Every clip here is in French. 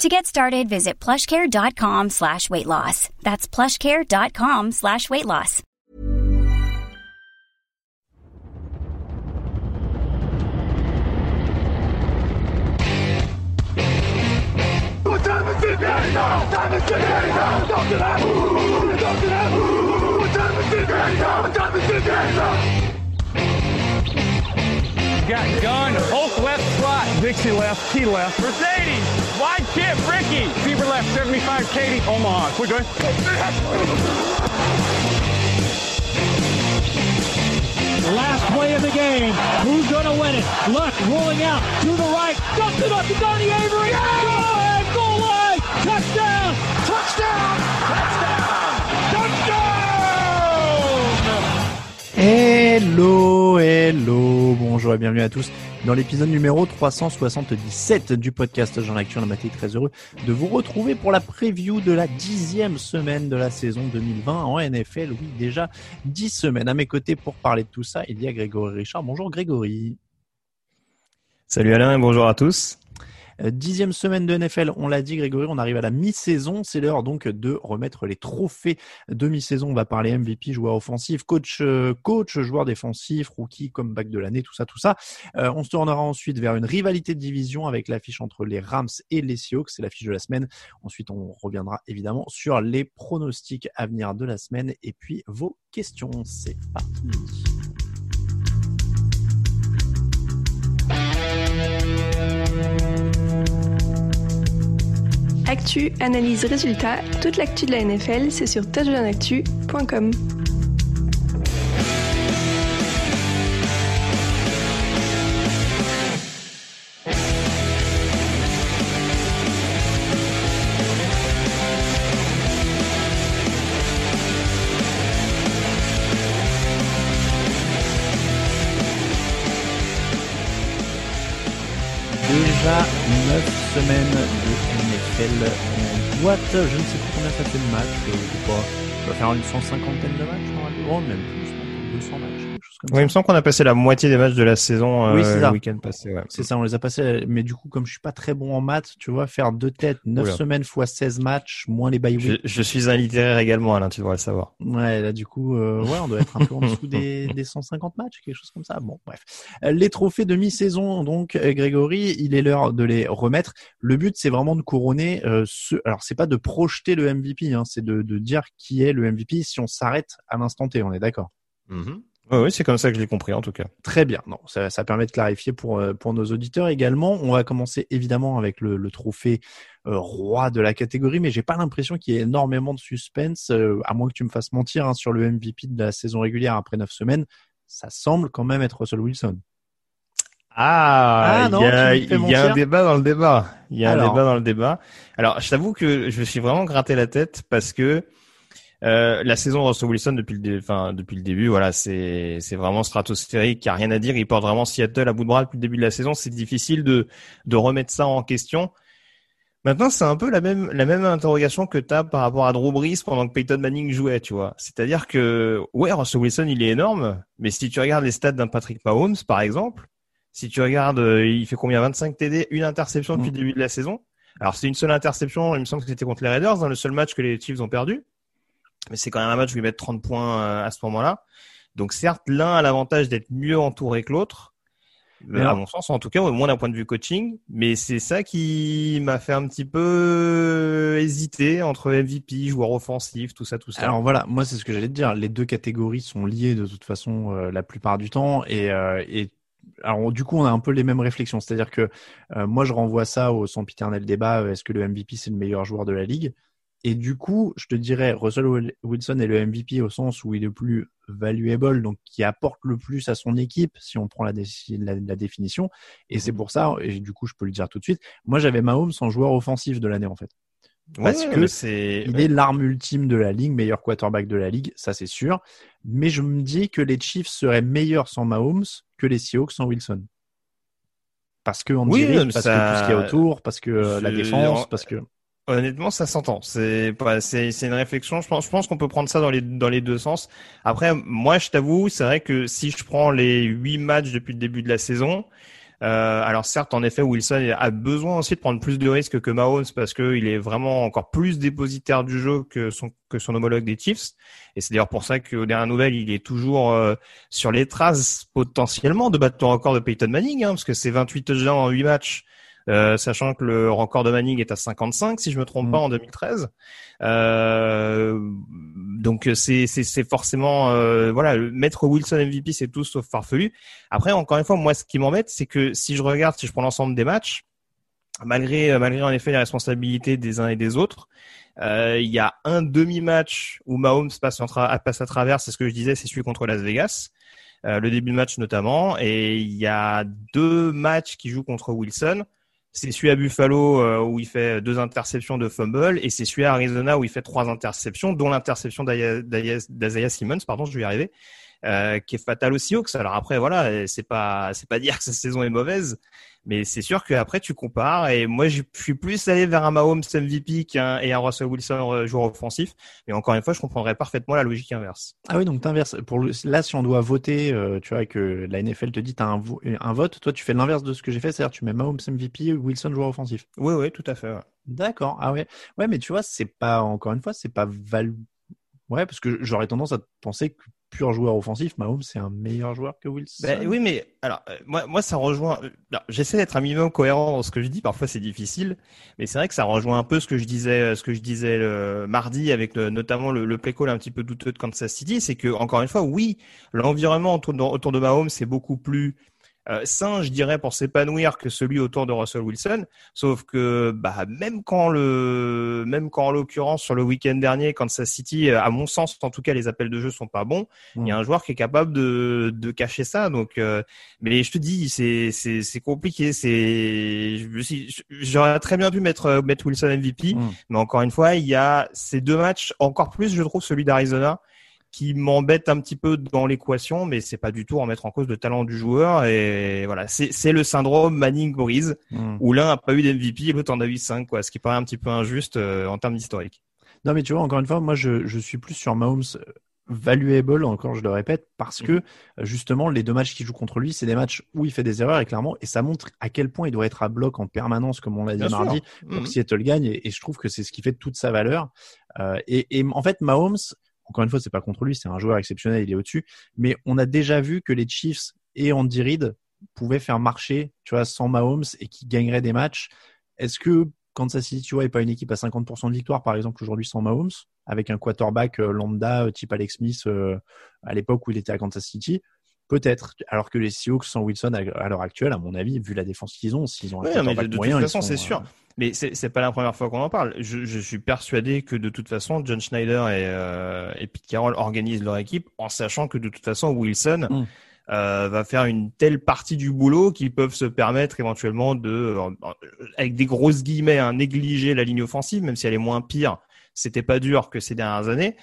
To get started, visit plushcare.com slash weight loss. That's plushcare.com slash weight loss. What time is it now? Time is it now? To that. What time is it now? What time is it now? Got gun, Hulk left slot. Dixie left, T left. Mercedes, wide chip, Ricky. Fever left, 75, Katie, Omaha. We're good. Last play of the game. Who's going to win it? Luck rolling out to the right. Dumps it up to Donnie Avery. Go ahead, goal line. Touchdown. Hello, hello, bonjour et bienvenue à tous dans l'épisode numéro 377 du podcast Jean L'actu. On a très heureux de vous retrouver pour la preview de la dixième semaine de la saison 2020 en NFL. Oui, déjà dix semaines. À mes côtés pour parler de tout ça, il y a Grégory Richard. Bonjour Grégory. Salut Alain bonjour à tous. Euh, Dixième semaine de NFL, on l'a dit Grégory, on arrive à la mi-saison. C'est l'heure donc de remettre les trophées de mi-saison. On va parler MVP, joueur offensif, coach, euh, coach, joueur défensif, rookie, comeback de l'année, tout ça, tout ça. Euh, on se tournera ensuite vers une rivalité de division avec l'affiche entre les Rams et les Seahawks. C'est l'affiche de la semaine. Ensuite, on reviendra évidemment sur les pronostics à venir de la semaine et puis vos questions. C'est parti. Actu, analyse, résultat, toute l'actu de la NFL, c'est sur touchdownactu.com. Déjà 9 semaines de NFL en boîte. Je ne sais plus combien ça fait de matchs. Euh, je sais pas. Ça va faire une cent cinquantaine de matchs, normalement. Oh, même plus, non, 200 matchs, quelque chose comme Oui, ça. il me semble qu'on a passé la moitié des matchs de la saison euh, Oui, le week-end passé. Ouais. C'est ça, on les a passés. Mais du coup, comme je suis pas très bon en maths, tu vois, faire deux têtes, 9 Oula. semaines fois 16 matchs, moins les bye Je, je suis un littéraire également, Alain, tu devrais le savoir. Ouais, là, du coup, euh, ouais, on doit être un peu en dessous des, des 150 matchs, quelque chose comme ça. Bon, bref. Euh, Les trophées de mi-saison, donc, euh, Grégory, il est l'heure de les remettre. Le but, c'est vraiment de couronner euh, ce. Alors, c'est pas de projeter le MVP, hein, c'est de, de dire qui est le MVP si on s'arrête à l'instant T. On est d'accord? Oui, oui, c'est comme ça que je l'ai compris en tout cas. Très bien. Non, ça, ça permet de clarifier pour euh, pour nos auditeurs également. On va commencer évidemment avec le, le trophée euh, roi de la catégorie, mais j'ai pas l'impression qu'il y ait énormément de suspense, euh, à moins que tu me fasses mentir hein, sur le MVP de la saison régulière après neuf semaines. Ça semble quand même être Russell Wilson. Ah, Ah, il y a, tu me fais il y a un débat dans le débat. Il y a Alors. un débat dans le débat. Alors, je t'avoue que je me suis vraiment gratté la tête parce que euh, la saison de Russell Wilson depuis le, dé- enfin, depuis le début, voilà, c'est c'est vraiment stratosphérique. Il y a rien à dire. Il porte vraiment Seattle à bout de bras depuis le début de la saison. C'est difficile de de remettre ça en question. Maintenant, c'est un peu la même la même interrogation que tu as par rapport à Drew Brees pendant que Peyton Manning jouait, tu vois. C'est-à-dire que ouais, Russell Wilson, il est énorme, mais si tu regardes les stats d'un Patrick Mahomes par exemple, si tu regardes, euh, il fait combien? 25 TD, une interception depuis Mm. le début de la saison? Alors c'est une seule interception, il me semble que c'était contre les Raiders, dans le seul match que les Chiefs ont perdu. Mais c'est quand même un match où ils mettent 30 points euh, à ce moment-là. Donc certes, l'un a l'avantage d'être mieux entouré que l'autre. Mais à mon sens, en tout cas, au moins d'un point de vue coaching. Mais c'est ça qui m'a fait un petit peu hésiter entre MVP, joueur offensif, tout ça, tout ça. Alors voilà, moi c'est ce que j'allais te dire. Les deux catégories sont liées de toute façon euh, la plupart du temps et, euh, et alors du coup, on a un peu les mêmes réflexions. C'est-à-dire que euh, moi, je renvoie ça au sempiternel débat. Est-ce que le MVP c'est le meilleur joueur de la ligue? Et du coup, je te dirais, Russell Wilson est le MVP au sens où il est le plus valuable, donc qui apporte le plus à son équipe, si on prend la, la, définition. Et c'est pour ça, et du coup, je peux le dire tout de suite. Moi, j'avais Mahomes en joueur offensif de l'année en fait. Parce que c'est il est l'arme ultime de la ligue, meilleur quarterback de la ligue, ça c'est sûr. Mais je me dis que les Chiefs seraient meilleurs sans Mahomes que les Seahawks sans Wilson. Parce que on oui, parce que tout ce qu'il y a autour, parce que euh, la défense, parce que Honnêtement, ça s'entend. C'est c'est c'est une réflexion. Je pense je pense qu'on peut prendre ça dans les deux sens. Après, moi, je t'avoue, c'est vrai que si je prends les huit matchs depuis le début de la saison, euh, alors certes, en effet, Wilson a besoin aussi de prendre plus de risques que Mahomes parce qu'il est vraiment encore plus dépositaire du jeu que son homologue des Chiefs. Et c'est d'ailleurs pour ça qu'aux dernières nouvelles, il est toujours euh, sur les traces potentiellement de battre le record de Peyton Manning, hein, parce que c'est 28 touchdowns en 8 matchs. Euh, sachant que le record de Manning est à 55 si je me trompe mm. pas en 2013. Euh, donc c'est c'est forcément euh, voilà mettre Wilson MVP c'est tout sauf farfelu. Après encore une fois moi ce qui m'embête c'est que si je regarde si je prends l'ensemble des matchs malgré malgré en effet les responsabilités des uns et des autres euh, il y a un demi-match où Mahomes passe, passe à travers, c'est ce que je disais, c'est celui contre Las Vegas. Euh, le début de match notamment, et il y a deux matchs qui jouent contre Wilson c'est celui à Buffalo euh, où il fait deux interceptions de fumble et c'est celui à Arizona où il fait trois interceptions, dont l'interception d'Azaya Simmons, pardon, je vais y arriver, euh, qui est fatal aussi Hawks. Alors après, voilà, c'est pas, c'est pas dire que sa saison est mauvaise, mais c'est sûr qu'après tu compares et moi je suis plus allé vers un Mahomes MVP qu'un et un Russell Wilson euh, joueur offensif. Mais encore une fois, je comprendrais parfaitement la logique inverse. Ah oui, donc t'inverses. Pour le, là, si on doit voter, euh, tu vois que la NFL te dit t'as un, un vote, toi tu fais l'inverse de ce que j'ai fait, c'est-à-dire tu mets Mahomes MVP, Wilson joueur offensif. Oui, oui, tout à fait. D'accord. Ah ouais. Ouais, mais tu vois, c'est pas encore une fois, c'est pas val. Ouais, parce que j'aurais tendance à penser que pur joueur offensif, Mahomes c'est un meilleur joueur que Wilson. Ben, oui, mais alors euh, moi, moi ça rejoint. Euh, j'essaie d'être un minimum cohérent dans ce que je dis. Parfois c'est difficile, mais c'est vrai que ça rejoint un peu ce que je disais, ce que je disais le mardi avec notamment le, le play call un petit peu douteux de Kansas City, c'est que encore une fois, oui, l'environnement autour de, autour de Mahomes c'est beaucoup plus euh, sain, je dirais, pour s'épanouir que celui autour de Russell Wilson. Sauf que bah, même quand le, même quand en l'occurrence sur le week-end dernier, Kansas City, euh, à mon sens, en tout cas, les appels de jeu sont pas bons. Il y a mm. un joueur qui est capable de, de cacher ça. Donc, euh, mais je te dis, c'est c'est c'est compliqué. C'est j'aurais très bien pu mettre mettre Wilson MVP, mm. mais encore une fois, il y a ces deux matchs, encore plus, je trouve, celui d'Arizona qui m'embête un petit peu dans l'équation, mais c'est pas du tout en mettre en cause le talent du joueur. Et voilà, c'est le syndrome Manning-Boriz, hmm. où l'un a pas eu d'MVP et l'autre en a eu 5, quoi, ce qui paraît un petit peu injuste euh, en termes d'historique. Non, mais tu vois, encore une fois, moi, je, je suis plus sur Mahomes euh, valuable, encore je le répète, parce que hmm. justement, les deux matchs qu'il joue contre lui, c'est des matchs où il fait des erreurs, et clairement, et ça montre à quel point il doit être à bloc en permanence, comme on l'a dit mardi, pour que hmm. Seattle gagne, et, et, je trouve que c'est ce qui fait toute sa valeur. Euh, et, et en fait, Mahomes, encore une fois, c'est pas contre lui, c'est un joueur exceptionnel, il est au-dessus. Mais on a déjà vu que les Chiefs et Andy Reid pouvaient faire marcher, tu vois, sans Mahomes et qui gagneraient des matchs. Est-ce que Kansas City, tu vois, n'est pas une équipe à 50% de victoire, par exemple, aujourd'hui sans Mahomes, avec un quarterback euh, lambda euh, type Alex Smith euh, à l'époque où il était à Kansas City? Peut-être. Alors que les Seahawks sans Wilson à, l'heure actuelle, à mon avis, vu la défense qu'ils ont, s'ils ont un oui, mais de, toute façon, c'est sûr. Mais c'est pas la première fois qu'on en parle. Je, je, suis persuadé que de toute façon, John Schneider et, euh, et Pete Carroll organisent leur équipe en sachant que de toute façon, Wilson mm. euh, va faire une telle partie du boulot qu'ils peuvent se permettre éventuellement de, euh, avec des grosses guillemets, hein, négliger la ligne offensive, même si elle est moins pire. C'était pas dur que ces dernières années.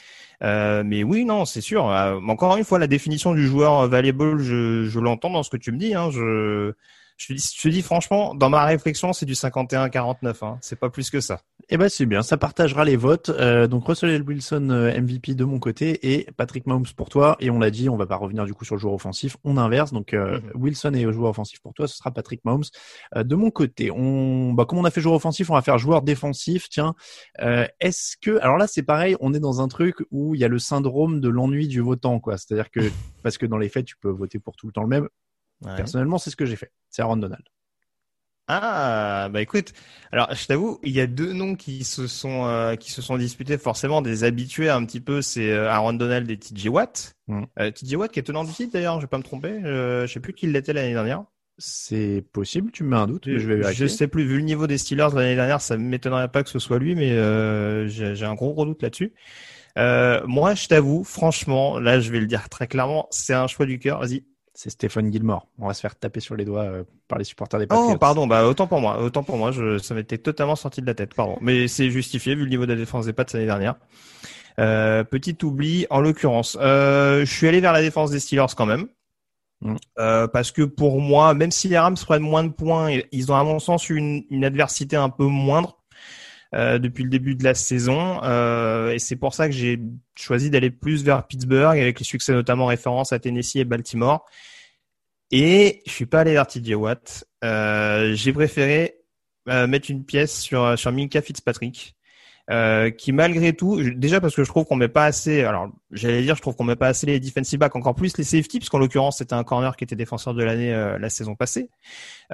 Euh, mais oui, non, c'est sûr. Euh, encore une fois, la définition du joueur valuable, je, je l'entends dans ce que tu me dis. Hein, je je te dis, franchement, dans ma réflexion, c'est du 51-49. Hein. C'est pas plus que ça. Eh ben c'est bien, ça partagera les votes. Euh, donc Russell Wilson euh, MVP de mon côté et Patrick Mahomes pour toi. Et on l'a dit, on va pas revenir du coup sur le joueur offensif. On inverse. Donc euh, mhm. Wilson est joueur offensif pour toi, ce sera Patrick Mahomes. de mon côté, on, bah, comme on a fait joueur offensif, on va faire joueur défensif. Tiens, est-ce que, alors là c'est pareil, on est dans un truc où il y a le syndrome de l'ennui du votant, quoi. C'est-à-dire que parce que dans les faits, tu peux voter pour tout le temps le même Ouais. Personnellement, c'est ce que j'ai fait. C'est Aaron Donald. Ah, bah écoute, alors je t'avoue, il y a deux noms qui se sont euh, qui se sont disputés forcément des habitués un petit peu, c'est euh, Aaron Donald et TJ Watt. Mm. Euh, TJ Watt qui est tenant du titre d'ailleurs, je vais pas me tromper, je, je sais plus qui l'était l'année dernière. C'est possible, tu me mets un doute, mais je vais Je vérifier. sais plus, vu le niveau des Steelers l'année dernière, ça m'étonnerait pas que ce soit lui, mais euh, j'ai j'ai un gros gros doute là-dessus. Euh, moi, je t'avoue, franchement, là, je vais le dire très clairement, c'est un choix du cœur. Vas-y. C'est Stephen Gilmore. On va se faire taper sur les doigts euh, par les supporters des Patriots. Oh, pardon, bah autant pour moi, autant pour moi, je, ça m'était totalement sorti de la tête, pardon. Mais c'est justifié vu le niveau de la défense des Pats l'année dernière. Euh, petit oubli, en l'occurrence, euh, je suis allé vers la défense des Steelers quand même. Mm. Euh, parce que pour moi, même si les Rams prennent moins de points, ils ont à mon sens une, une adversité un peu moindre euh, depuis le début de la saison. Euh, et c'est pour ça que j'ai choisi d'aller plus vers Pittsburgh, avec les succès notamment référence à Tennessee et Baltimore. Et je suis pas allé vers TJ Watt. Euh, j'ai préféré mettre une pièce sur sur Minka Fitzpatrick, euh, qui malgré tout, déjà parce que je trouve qu'on met pas assez. Alors j'allais dire, je trouve qu'on met pas assez les defensive backs, encore plus les safety, puisqu'en l'occurrence c'était un corner qui était défenseur de l'année euh, la saison passée.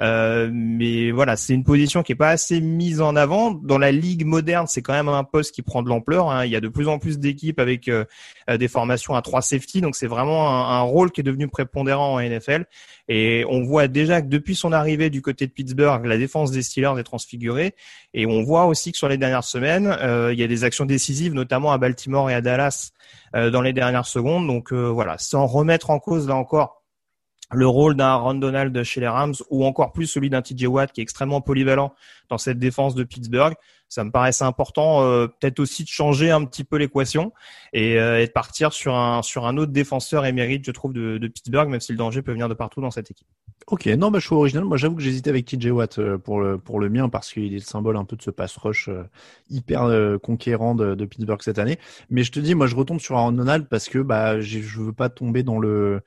Euh, mais voilà, c'est une position qui est pas assez mise en avant dans la ligue moderne. C'est quand même un poste qui prend de l'ampleur. hein. Il y a de plus en plus d'équipes avec euh, euh, des formations à trois safety, donc c'est vraiment un, un rôle qui est devenu prépondérant en NFL. Et on voit déjà que depuis son arrivée du côté de Pittsburgh, la défense des Steelers est transfigurée. Et on voit aussi que sur les dernières semaines, euh, il y a des actions décisives, notamment à Baltimore et à Dallas euh, dans les dernières secondes. Donc euh, voilà, sans remettre en cause là encore le rôle d'un Aaron Donald chez les Rams ou encore plus celui d'un TJ Watt qui est extrêmement polyvalent dans cette défense de Pittsburgh. Ça me paraissait important euh, peut-être aussi de changer un petit peu l'équation et, euh, et de partir sur un sur un autre défenseur émérite, je trouve, de, Pittsburgh, même si le danger peut venir de partout dans cette équipe. Ok, non, bah, je suis original. Moi, j'avoue que j'hésitais avec TJ Watt euh, pour le, pour le mien parce qu'il est le symbole un peu de ce pass rush hyper conquérant de, de Pittsburgh cette année. Mais je te dis, moi, je retombe sur Aaron Donald parce que bah, je veux pas tomber dans le,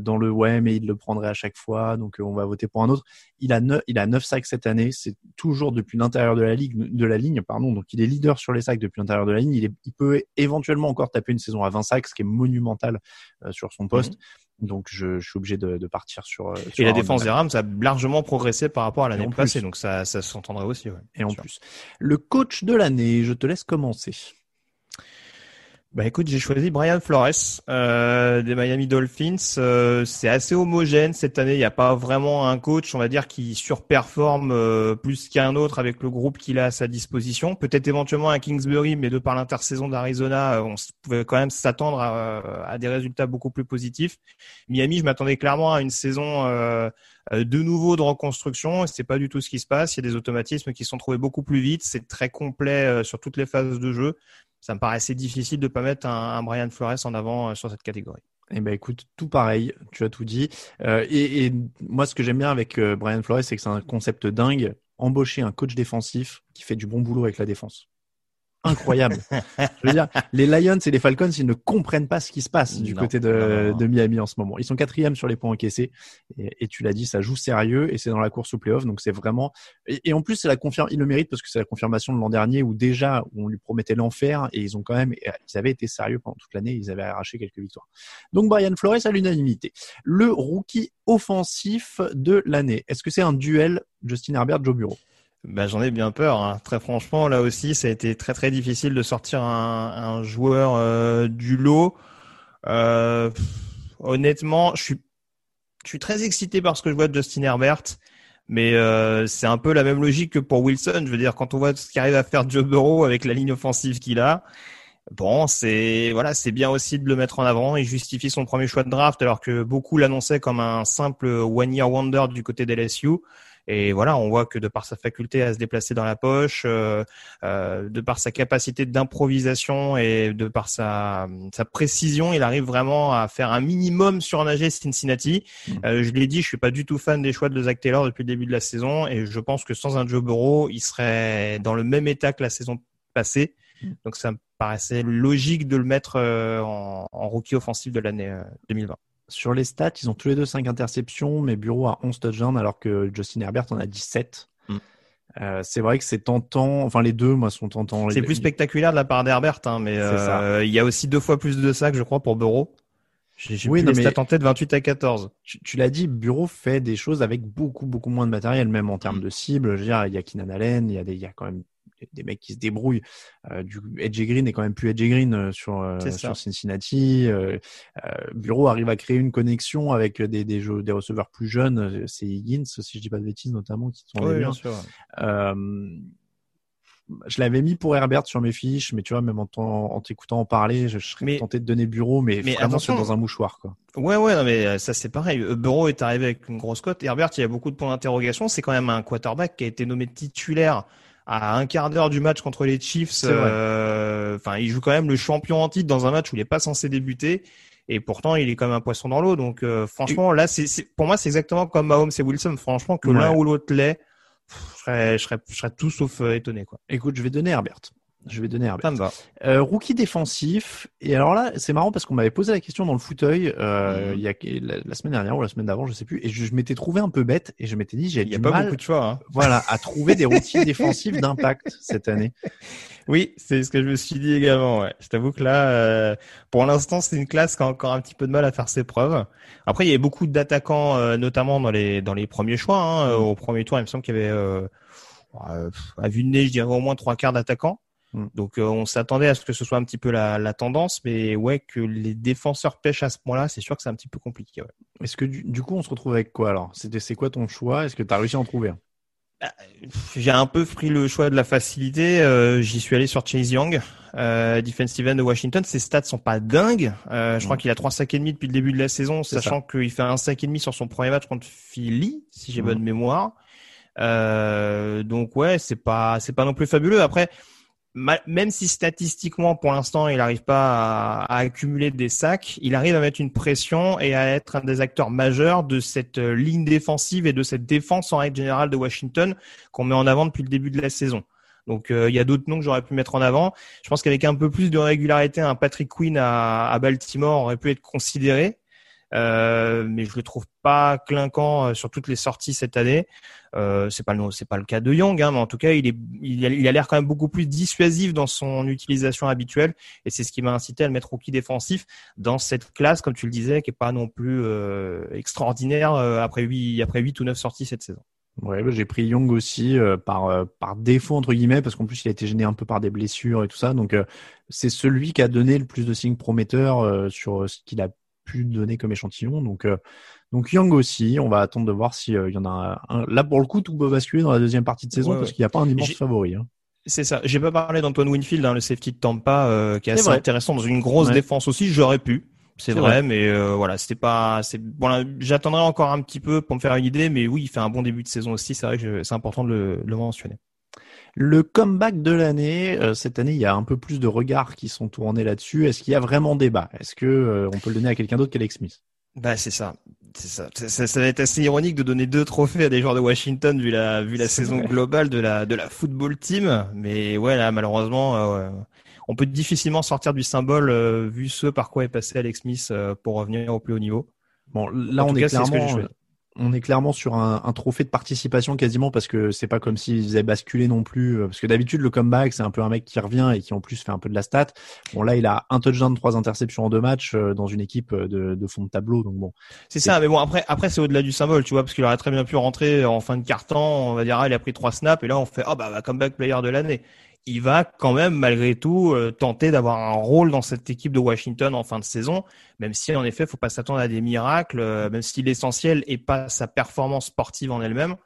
dans le ouais, mais il le prendrait à chaque fois, donc on va voter pour un autre. Il a neuf, il a neuf sacs cette année. C'est toujours depuis l'intérieur de la ligue, de la ligne, pardon. Donc, il est leader sur les sacs depuis l'intérieur de la ligne. Il, est, il peut éventuellement encore taper une saison à 20 sacs, ce qui est monumental euh, sur son poste. Donc, je, je suis obligé de, de partir sur. euh, sur. Et la défense des Rams a largement progressé par rapport à l'année passée, donc ça, ça s'entendrait aussi. Ouais. Et en Sûr. plus, le coach de l'année, je te laisse commencer. Bah écoute, j'ai choisi Brian Flores euh, des Miami Dolphins. Euh, c'est assez homogène cette année. Il n'y a pas vraiment un coach, on va dire, qui surperforme euh, plus qu'un autre avec le groupe qu'il a à sa disposition. Peut-être éventuellement un Kingsbury, mais de par l'intersaison d'Arizona, euh, on pouvait quand même s'attendre à, à des résultats beaucoup plus positifs. Miami, je m'attendais clairement à une saison euh, euh, de nouveau de reconstruction. Et c'est pas du tout ce qui se passe. Il y a des automatismes qui sont trouvés beaucoup plus vite. C'est très complet euh, sur toutes les phases de jeu ça me paraissait difficile de pas mettre un, Brian Flores en avant euh, sur cette catégorie. Eh ben écoute, tout pareil, tu as tout dit. Euh, et, et moi, ce que j'aime bien avec euh, Brian Flores, c'est que c'est un concept dingue. Embaucher un coach défensif qui fait du bon boulot avec la défense. Incroyable. Je veux dire, les Lions et les Falcons, ils ne comprennent pas ce qui se passe du Non, côté de, non, non, non. de Miami en ce moment. Ils sont quatrièmes sur les points encaissés. Et, et tu l'as dit, ça joue sérieux et c'est dans la course au playoff. Donc c'est vraiment. Et, et en plus, c'est la confirme. Il le mérite parce que c'est la confirmation de l'an dernier où déjà on lui promettait l'enfer et ils ont quand même. Ils avaient été sérieux pendant toute l'année. Ils avaient arraché quelques victoires. Donc Brian Flores à l'unanimité. Le rookie offensif de l'année. Est-ce que c'est un duel Justin Herbert Joe Bureau Bah, j'en ai bien peur. hein. Très franchement, là aussi, ça a été très très difficile de sortir un, un joueur euh, du lot. Euh, honnêtement, je suis, je suis très excité par ce que je vois de Justin Herbert. Mais euh, c'est un peu la même logique que pour Wilson. Je veux dire, quand on voit ce qu'arrive à faire Joe Burrow avec la ligne offensive qu'il a, bon, c'est voilà, c'est bien aussi de le mettre en avant. Il justifie son premier choix de draft alors que beaucoup l'annonçaient comme un simple one year wonder du côté des LSU. Et voilà, on voit que de par sa faculté à se déplacer dans la poche, euh, euh, de par sa capacité d'improvisation et de par sa, sa précision, il arrive vraiment à faire un minimum surnager Cincinnati. Euh, je l'ai dit, je suis pas du tout fan des choix de Zach Taylor depuis le début de la saison et je pense que sans un Joe Burrow, il serait dans le même état que la saison passée. Donc ça me paraissait logique de le mettre euh, en, en rookie offensif de l'année euh, 2020. Sur les stats, ils ont tous les deux 5 interceptions, mais Bureau a 11 touchdowns alors que Justin Herbert en a 17. Mm. Euh, c'est vrai que c'est tentant. Enfin, les deux, moi, sont tentants. C'est plus spectaculaire de la part d'Herbert, hein, mais euh, il y a aussi deux fois plus de sacs, je crois, pour Burrow. J'ai Oui, oui, non, les mais- stats en tête 28 à 14. Tu, tu l'as dit, Bureau fait des choses avec beaucoup, beaucoup moins de matériel, même en Mm. termes de cible. Je veux dire, il y a Keenan Allen, il y a, des, il y a quand même des mecs qui se débrouillent. Euh, du Edge Green n'est quand même plus Edge Green euh, sur, euh, sur Cincinnati. Bureau arrive à créer une connexion avec des, des, jeux, des receveurs plus jeunes. C'est Higgins, si je dis pas de bêtises, notamment, qui sont Oui, bien sûr. Je l'avais mis pour Herbert sur mes fiches, mais tu vois, même en, t'en- en t'écoutant en parler, je, je serais Mais- tenté de donner bureau, mais, mais vraiment c'est dans un mouchoir, quoi. Ouais, ouais, non, mais ça c'est pareil. Burrow est arrivé avec une grosse cote. Herbert, il y a beaucoup de points d'interrogation. C'est quand même un quarterback qui a été nommé titulaire à un quart d'heure du match contre les Chiefs. Euh, Enfin, il joue quand même le champion en titre dans un match où il est pas censé débuter. Et pourtant, il est quand même un poisson dans l'eau. Donc, euh, franchement, là, c'est, c'est- pour moi, c'est exactement comme Mahomes et Wilson. Franchement, que Ouais. l'un ou l'autre l'est, je serais, je serais, je serais tout sauf euh, étonné, quoi. Écoute, je vais donner Herbert. Je vais donner Herbert. Ça me va. Euh, rookie défensif. Et alors là, c'est marrant parce qu'on m'avait posé la question dans le fauteuil euh, Mhm. il y a la, la semaine dernière ou la semaine d'avant, je sais plus. Et je, je m'étais trouvé un peu bête et je m'étais dit j'ai Il y a du pas mal, beaucoup de choix. Hein. voilà, à trouver des rookies défensifs d'impact cette année. Oui, c'est ce que je me suis dit également. Ouais. Je t'avoue que là, euh, pour l'instant, c'est une classe qui a encore un petit peu de mal à faire ses preuves. Après, il y avait beaucoup d'attaquants, euh, notamment dans les dans les premiers choix. Hein. Au premier tour, il me semble qu'il y avait, euh, à vue de nez, je dirais au moins trois quarts d'attaquants. Mm. Donc, euh, on s'attendait à ce que ce soit un petit peu la, la tendance, mais ouais, que les défenseurs pêchent à ce point-là, c'est sûr que c'est un petit peu compliqué. Ouais. Est-ce que du, du coup on se retrouve avec quoi alors? C'était c'est quoi ton choix? Est-ce que tu as réussi à en trouver un? J'ai un peu pris le choix de la facilité. euh, J'y suis allé sur Chase Young, euh, defensive end de Washington. Ses stats sont pas dingues. Euh, je crois Mm. qu'il a trois sacs et demi depuis le début de la saison, sachant qu'il fait un sac et demi sur son premier match contre Philly, si j'ai Mm. bonne mémoire. Donc ouais, c'est pas c'est pas non plus fabuleux. Après, même si statistiquement pour l'instant il n'arrive pas à, à accumuler des sacs, il arrive à mettre une pression et à être un des acteurs majeurs de cette euh, ligne défensive et de cette défense en règle générale de Washington qu'on met en avant depuis le début de la saison. Donc euh, il y a d'autres noms que j'aurais pu mettre en avant. Je pense qu'avec un peu plus de régularité, un Patrick Quinn à, à Baltimore aurait pu être considéré. Euh, mais je le trouve pas clinquant euh, sur toutes les sorties cette année. Euh, c'est pas le c'est pas le cas de Young, hein, mais en tout cas il est il a l'air quand même beaucoup plus dissuasif dans son utilisation habituelle et c'est ce qui m'a incité à le mettre rookie défensif dans cette classe, comme tu le disais, qui est pas non plus euh, extraordinaire après huit après huit ou neuf sorties cette saison. Ouais, bah, j'ai pris Young aussi par par défaut entre guillemets parce qu'en plus il a été gêné un peu par des blessures et tout ça. Donc c'est celui qui a donné le plus de signes prometteurs sur ce qu'il a pu donner comme échantillon. Donc euh, donc Young aussi. On va attendre de voir si euh, il y en a un. Là pour le coup tout peut basculer dans la deuxième partie de saison Ouais, parce ouais. qu'il n'y a pas un immense favori. Hein. C'est ça. J'ai pas parlé d'Antoine Winfield, hein, le safety de Tampa, euh, qui est C'est assez vrai. intéressant dans une grosse Ouais. défense aussi. J'aurais pu. C'est vrai, vrai. mais euh, voilà, c'était pas. C'est bon. J'attendrai encore un petit peu pour me faire une idée, mais oui, il fait un bon début de saison aussi. C'est vrai que je- c'est important de le, de le mentionner. Le comeback de l'année, euh, cette année, il y a un peu plus de regards qui sont tournés là-dessus. Est-ce qu'il y a vraiment débat? Est-ce que euh, on peut le donner à quelqu'un d'autre qu'Alex Smith? Bah c'est ça, c'est ça. Ça, ça- ça va être assez ironique de donner deux trophées à des joueurs de Washington vu la vu la saison vrai. globale de la de la football team. Mais ouais là malheureusement, euh, on peut difficilement sortir du symbole euh, vu ce par quoi est passé Alex Smith euh, pour revenir au plus haut niveau. Bon, là, En on tout est cas, ce que clairement, choisi. On est clairement sur un, un trophée de participation quasiment parce que c'est pas comme s'ils avaient basculé non plus. euh, Parce que d'habitude, le comeback, c'est un peu un mec qui revient et qui en plus fait un peu de la stat. Bon, là, il a un touchdown, trois interceptions en deux matchs euh, dans une équipe euh, de, de fond de tableau. Donc bon, C'est ça, mais bon après après c'est au-delà du symbole, tu vois, parce qu'il aurait très bien pu rentrer en fin de carton, on va dire ah il a pris trois snaps et là on fait ah bah, bah comeback player de l'année. Il va quand même malgré tout euh, tenter d'avoir un rôle dans cette équipe de Washington en fin de saison, même si en effet faut pas s'attendre à des miracles, euh, même si l'essentiel est pas sa performance sportive en elle-même.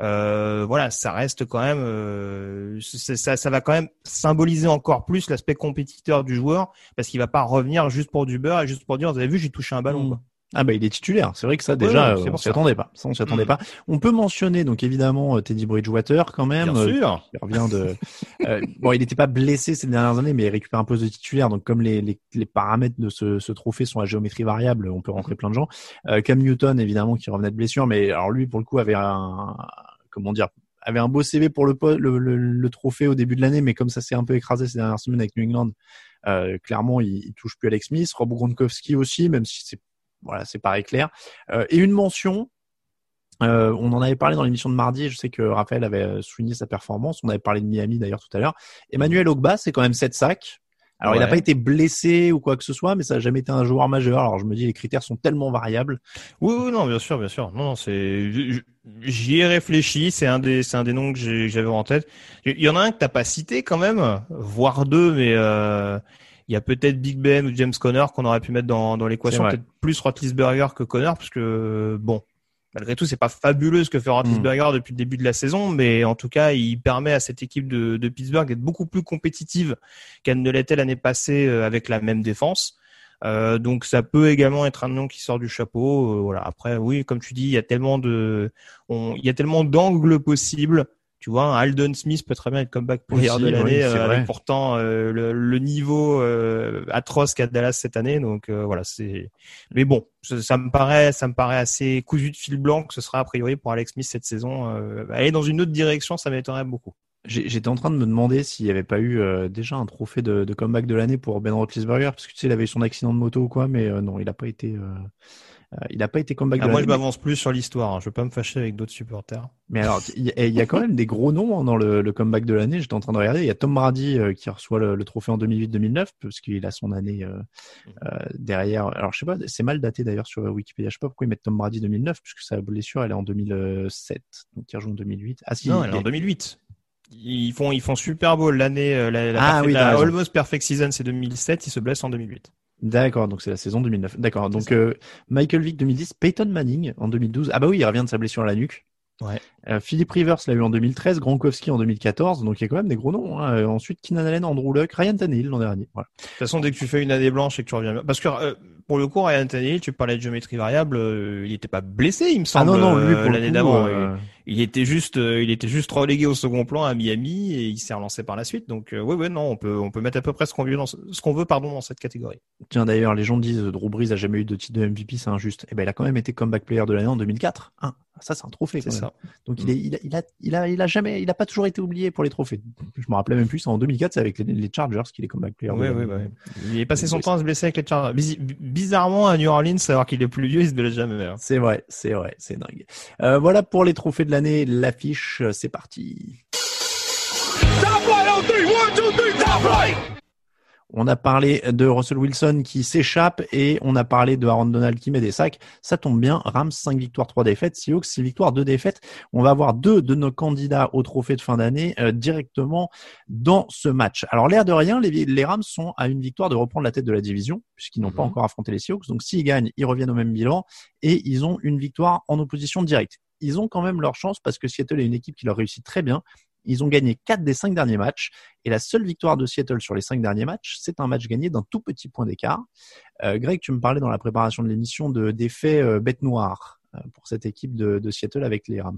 Euh, voilà, ça reste quand même, euh, ça, ça va quand même symboliser encore plus l'aspect compétiteur du joueur, parce qu'il va pas revenir juste pour du beurre et juste pour dire, vous avez vu, j'ai touché un ballon. Mm. Quoi. Ah bah il est titulaire, c'est vrai que ça déjà ouais, c'est euh, on s'y attendait pas. Ça on s'y attendait Mm. pas. On peut mentionner donc évidemment euh, Teddy Bridgewater quand même. Bien euh, sûr. Il revient de. euh, bon, il n'était pas blessé ces dernières années, mais il récupère un poste de titulaire. Donc, comme les, les, les paramètres de ce, ce trophée sont à géométrie variable, on peut rentrer plein de gens. Euh, Cam Newton, évidemment, qui revenait de blessure, mais alors lui, pour le coup, avait un, comment dire, avait un beau CV pour le, le, le, le trophée au début de l'année, mais comme ça s'est un peu écrasé ces dernières semaines avec New England, euh, clairement, il, il touche plus Alex Smith. Rob Gronkowski aussi, même si c'est voilà, c'est pareil clair. Euh, et une mention, euh, on en avait parlé dans l'émission de mardi. Je sais que Raphaël avait souligné sa performance. On avait parlé de Miami d'ailleurs tout à l'heure. Emmanuel Ogba, c'est quand même 7 sacs. Alors, il n'a pas été blessé ou quoi que ce soit, mais ça n'a jamais été un joueur majeur. Alors, je me dis, les critères sont tellement variables. Oui, oui, non, bien sûr, bien sûr. Non, non, c'est, j'y ai réfléchi. C'est un des, c'est un des noms que j'avais en tête. Il y en a un que t'as pas cité quand même, voire deux, mais euh, il y a peut-être Big Ben ou James Conner qu'on aurait pu mettre dans, dans l'équation. Peut-être plus Roethlisberger que Conner, parce que bon, malgré tout, c'est pas fabuleux ce que fait Roethlisberger depuis le début de la saison, mais en tout cas, il permet à cette équipe de, de Pittsburgh d'être beaucoup plus compétitive qu'elle ne l'était l'année passée euh, avec la même défense. Euh, donc ça peut également être un nom qui sort du chapeau. Euh, voilà. Après, oui, comme tu dis, il y a tellement de, on- il y a tellement d'angles possibles. Tu vois, un Aldon Smith peut très bien être comeback player Aussi, de l'année, euh, avec pourtant euh, le, le niveau euh, atroce qu'a Dallas cette année. Donc euh, voilà, c'est. Mais bon, ça, ça me paraît, ça me paraît assez cousu de fil blanc que ce sera a priori pour Alex Smith cette saison. Euh, aller dans une autre direction, ça m'étonnerait beaucoup. J'étais en train de me demander s'il n'y avait pas eu euh, déjà un trophée de, de comeback de l'année pour Ben Roethlisberger, parce que tu sais, il avait eu son accident de moto ou quoi, mais euh, non, il n'a pas été, il n'a pas été comeback Ah, de moi, je m'avance plus sur l'histoire. hein. Je veux pas me fâcher avec d'autres supporters. Mais alors, il y, a- il y a quand même des gros noms hein, dans le, le comeback de l'année. J'étais en train de regarder. Il y a Tom Brady euh, qui reçoit le, le trophée en 2008-2009 parce qu'il a son année euh, euh, derrière. Alors, je sais pas, c'est mal daté d'ailleurs sur Wikipédia. Je sais pas pourquoi ils mettent Tom Brady 2009 puisque sa blessure elle est en 2007, donc il rejoue en 2008. Ah si, Non, elle est en est- 2008. Ils font, ils font Super Bowl l'année, euh, la, la, Ah oui, la. Almost Perfect Season, c'est 2007. Ils se blessent en 2008. D'accord, donc c'est la saison 2009. D'accord, donc euh, Michael Vick 2010, Peyton Manning en 2012. Ah bah oui, il revient de sa blessure à la nuque. Ouais. Euh, Philippe Rivers l'a eu en 2013, Gronkowski en 2014, donc il y a quand même des gros noms. hein. Euh, ensuite, Keenan Allen, Andrew Luck, Ryan Tannehill l'an dernier. Voilà. De toute façon, dès que tu fais une année blanche et que tu reviens, parce que euh, pour le coup, Ryan Tannehill, tu parlais de géométrie variable, euh, il était pas blessé, il me Ah semble. non non, lui l'année d'avant, euh, il, il était juste, il était juste relégué au second plan à Miami et il s'est relancé par la suite. Donc, ouais, ouais, non, on peut, on peut mettre à peu près ce qu'on veut dans ce ce qu'on veut, pardon, dans cette catégorie. Tiens d'ailleurs, les gens disent Drew Brees a jamais eu de titre de MVP, c'est injuste. Eh ben il a quand même été comeback player de l'année en 2004. Hein, ça c'est un trophée. C'est ça. Donc il, est, il, a, il a, il a, il a jamais, il a pas toujours été oublié pour les trophées. Je me rappelais même plus. En 2004, c'est avec les, les Chargers qu'il est comeback player. l'année. ouais, ouais. Il est passé son Oui, temps à se blesser avec les Chargers. Biz- Bizarrement, à New Orleans, alors qu'il est plus vieux, il se blesse jamais. hein. C'est vrai, c'est vrai, c'est dingue. Euh, voilà pour les trophées de l'année, l'affiche, c'est parti. Top right on three, one, two, three, top right. On a parlé de Russell Wilson qui s'échappe et on a parlé de Aaron Donald qui met des sacs. Ça tombe bien, Rams 5 victoires, 3 défaites, Seahawks 6 victoires, 2 défaites. On va avoir deux de nos candidats au trophée de fin d'année euh, directement dans ce match. Alors l'air de rien, les, les Rams sont à une victoire de reprendre la tête de la division puisqu'ils n'ont pas Mhm. encore affronté les Seahawks. Donc s'ils gagnent, ils reviennent au même bilan et ils ont une victoire en opposition directe. Ils ont quand même leur chance parce que Seattle est une équipe qui leur réussit très bien. Ils ont gagné 4 des 5 derniers matchs. Et la seule victoire de Seattle sur les 5 derniers matchs, c'est un match gagné d'un tout petit point d'écart. Euh, Greg, tu me parlais dans la préparation de l'émission de d'effets euh, bête noire euh, pour cette équipe de, de Seattle avec les Rams.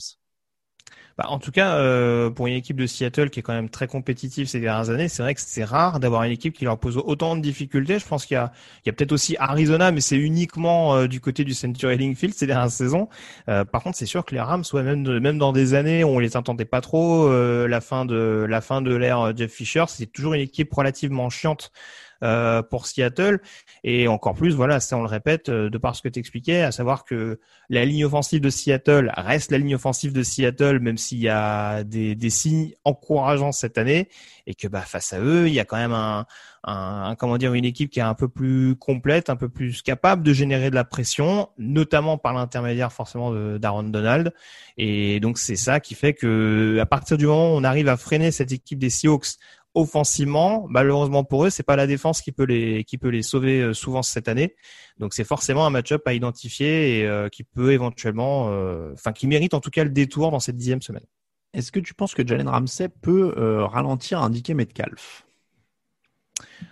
Bah, en tout cas, euh, pour une équipe de Seattle qui est quand même très compétitive ces dernières années, c'est vrai que c'est rare d'avoir une équipe qui leur pose autant de difficultés. Je pense qu'il y a, peut-être aussi Arizona, mais c'est uniquement euh, du côté du Century Link Field ces dernières saisons. Euh, par contre, c'est sûr que les Rams, ouais, même, dans des années où on les entendait pas trop, la fin de la fin de l'ère Jeff Fisher, c'est toujours une équipe relativement chiante euh, pour Seattle. Et encore plus, voilà, ça on le répète, euh, de par ce que tu expliquais, à savoir que la ligne offensive de Seattle reste la ligne offensive de Seattle, même s'il y a des, des signes encourageants cette année, et que bah face à eux, il y a quand même un, un, comment dire une équipe qui est un peu plus complète, un peu plus capable de générer de la pression, notamment par l'intermédiaire forcément d'Aaron Donald. Et donc c'est ça qui fait que à partir du moment où on arrive à freiner cette équipe des Seahawks offensivement, malheureusement pour eux, c'est pas la défense qui peut les qui peut les sauver euh, souvent cette année. Donc c'est forcément un match-up à identifier et euh, qui peut éventuellement, euh, enfin qui mérite en tout cas le détour dans cette dixième semaine. Est-ce que tu penses que Jalen Ramsey peut euh, ralentir DK Metcalf?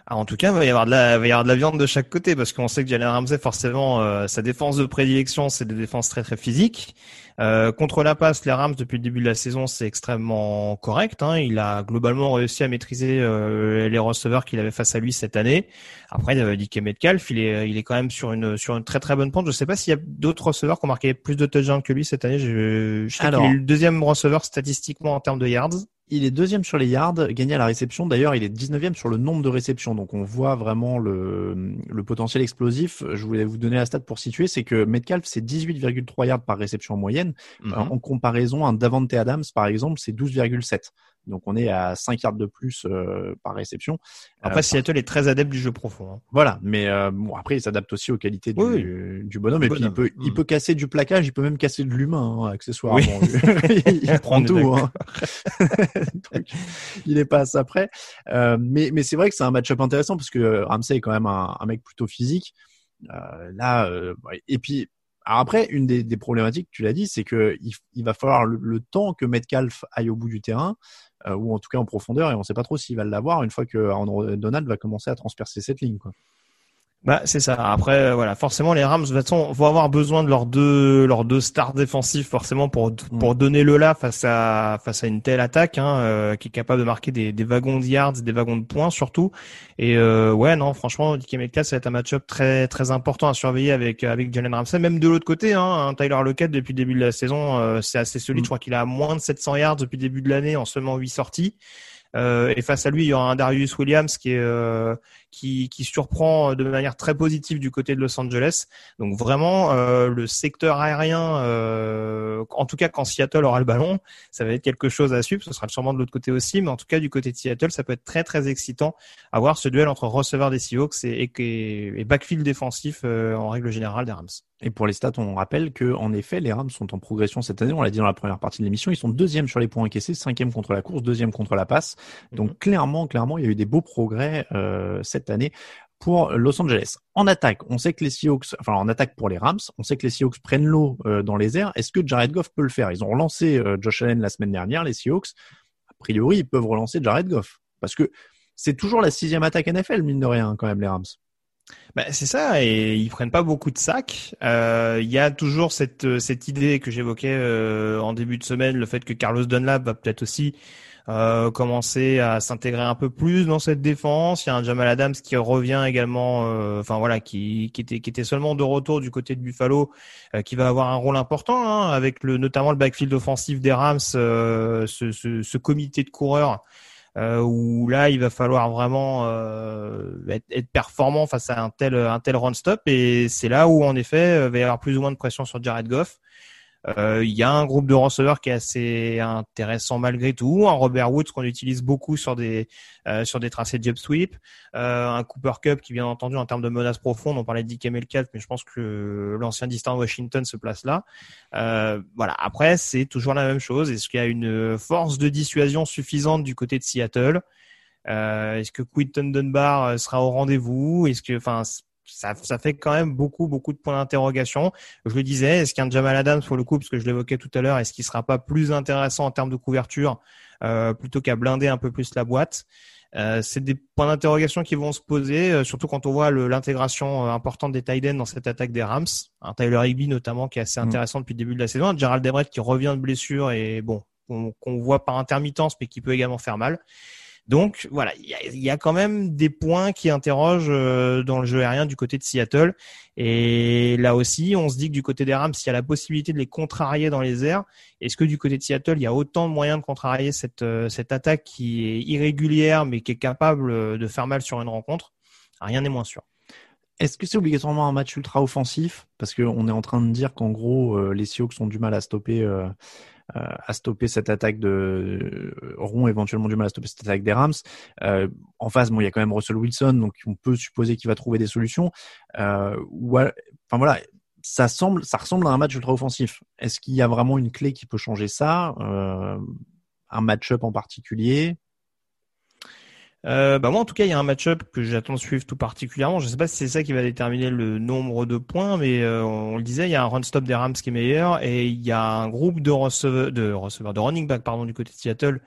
Ah, en tout cas, il va y avoir de la, il va y avoir de la viande de chaque côté parce qu'on sait que Jalen Ramsey, forcément, euh, sa défense de prédilection, c'est des défenses très très physiques. Euh, contre la passe, les Rams depuis le début de la saison, c'est extrêmement correct. Hein. Il a globalement réussi à maîtriser euh, les receveurs qu'il avait face à lui cette année. Après, euh, DK Metcalf, il est, il est quand même sur une sur une très très bonne pente. Je sais pas s'il y a d'autres receveurs qui ont marqué plus de touchdowns que lui cette année. Je, je sais Alors. qu'il est le deuxième receveur statistiquement en termes de yards. Il est deuxième sur les yards, gagné à la réception. D'ailleurs, il est 19e sur le nombre de réceptions. Donc, on voit vraiment le, le potentiel explosif. Je voulais vous donner la stat pour situer. C'est que Metcalf, c'est 18,3 yards par réception en moyenne. Mhm. En comparaison, un Davante Adams, par exemple, c'est 12,7. Donc on est à 5 yards de plus euh, par réception. Après, Seattle est très adepte du jeu profond. Hein. Voilà, mais bon, après il s'adapte aussi aux qualités du, du bonhomme. et puis il peut, il mm. peut casser du plaquage, il peut même casser de l'humain, hein, accessoirement. il, prend tout. Hein. il est pas à ça près. mais mais c'est vrai que c'est un match-up intéressant parce que Ramsey est quand même un, un mec plutôt physique. là, et puis alors après, une des, des problématiques, tu l'as dit, c'est que il, il, va falloir le, temps que Metcalf aille au bout du terrain, euh, ou en tout cas en profondeur, et on ne sait pas trop s'il va l'avoir une fois que Donald va commencer à transpercer cette ligne. Quoi. Bah c'est ça. Après euh, voilà, forcément les Rams de toute façon, vont avoir besoin de leurs deux leurs deux stars défensifs forcément pour mm. pour donner le là face à face à une telle attaque hein, euh, qui est capable de marquer des, des wagons de yards, des wagons de points surtout. Et euh, ouais non franchement DK Metcalf ça va être un match-up très très important à surveiller avec avec Jalen Ramsey. Même de l'autre côté hein, Tyler Lockett depuis le début de la saison euh, c'est assez solide. Mm. Je crois qu'il a moins de 700 yards depuis le début de l'année en seulement 8 sorties. Euh, et face à lui, il y aura un Darius Williams qui est euh, qui, qui, surprend de manière très positive du côté de Los Angeles. Donc vraiment, euh, le secteur aérien, en tout cas quand Seattle aura le ballon, ça va être quelque chose à suivre. Ce sera sûrement de l'autre côté aussi, mais en tout cas du côté de Seattle, ça peut être très très excitant à voir ce duel entre receveur des Seahawks et, et, et backfield défensif en règle générale des Rams. Et pour les stats, on rappelle que en effet, les Rams sont en progression cette année. On l'a dit dans la première partie de l'émission, ils sont deuxième sur les points encaissés, cinquième contre la course, deuxième contre la passe. Donc mhm. clairement, clairement, il y a eu des beaux progrès euh, cette année pour Los Angeles. En attaque, on sait que les Seahawks, enfin en attaque pour les Rams, on sait que les Seahawks prennent l'eau euh, dans les airs. Est-ce que Jared Goff peut le faire? Ils ont relancé euh, Josh Allen la semaine dernière, les Seahawks. A priori, ils peuvent relancer Jared Goff parce que c'est toujours la sixième attaque NFL, mine de rien, quand même, les Rams. Bah, c'est ça, et ils prennent pas beaucoup de sacs. Euh, il y a toujours cette cette idée que j'évoquais euh, en début de semaine, le fait que Carlos Dunlap va peut-être aussi euh, commencer à s'intégrer un peu plus dans cette défense. Il y a un Jamal Adams qui revient également, enfin voilà, qui, qui était qui était seulement de retour du côté de Buffalo, qui va avoir un rôle important hein, avec le notamment le backfield offensif des Rams, ce, ce, ce comité de coureurs euh, où là il va falloir vraiment euh, être, être, performant face à un tel un tel run stop et c'est là où en effet il va y avoir plus ou moins de pression sur Jared Goff. Euh, il y a un groupe de receveurs qui est assez intéressant malgré tout. Un Robert Woods qu'on utilise beaucoup sur des euh, sur des tracés de jet sweep. Euh, un Cooper Cup qui bien entendu en termes de menace profonde. On parlait de DK Metcalf, mais je pense que l'ancien distant Washington se place là. voilà. Après, c'est toujours la même chose. Est-ce qu'il y a une force de dissuasion suffisante du côté de Seattle? Est-ce que Quinton Dunbar sera au rendez-vous? Est-ce que, enfin, ça, ça, fait quand même beaucoup, beaucoup de points d'interrogation. Je le disais, est-ce qu'un Jamal Adams, pour le coup, parce que je l'évoquais tout à l'heure, est-ce qu'il sera pas plus intéressant en termes de couverture euh, plutôt qu'à blinder un peu plus la boîte? Euh, c'est des points d'interrogation qui vont se poser, euh, surtout quand on voit l'intégration euh, importante des Tiden dans cette attaque des Rams. Un Tyler Higby notamment qui est assez mm. intéressant depuis le début de la saison. Un Gerald Everett qui revient de blessure et bon, qu'on voit par intermittence mais qui peut également faire mal. Donc voilà, il y a, quand même des points qui interrogent euh, dans le jeu aérien du côté de Seattle. Et là aussi, on se dit que du côté des Rams, s'il y a la possibilité de les contrarier dans les airs, est-ce que du côté de Seattle, il y a autant de moyens de contrarier cette, euh, cette attaque qui est irrégulière mais qui est capable euh, de faire mal sur une rencontre? Rien n'est moins sûr. Est-ce que c'est obligatoirement un match ultra offensif? Parce qu'on est en train de dire qu'en gros, les Seahawks ont du mal à stopper à stopper cette attaque de auront éventuellement du mal à stopper cette attaque des Rams. Euh, en face, bon, il y a quand même Russell Wilson, donc on peut supposer qu'il va trouver des solutions. Euh, ou, enfin voilà, ça semble, ça ressemble à un match ultra offensif. Est-ce qu'il y a vraiment une clé qui peut changer ça? Euh, Un match-up en particulier? Euh, bah moi en tout cas il y a un match-up que j'attends de suivre tout particulièrement. Je sais pas si c'est ça qui va déterminer le nombre de points, mais euh, on le disait, il y a un run stop des Rams qui est meilleur et il y a un groupe de receveurs, de receveurs, de running back pardon du côté de Seattle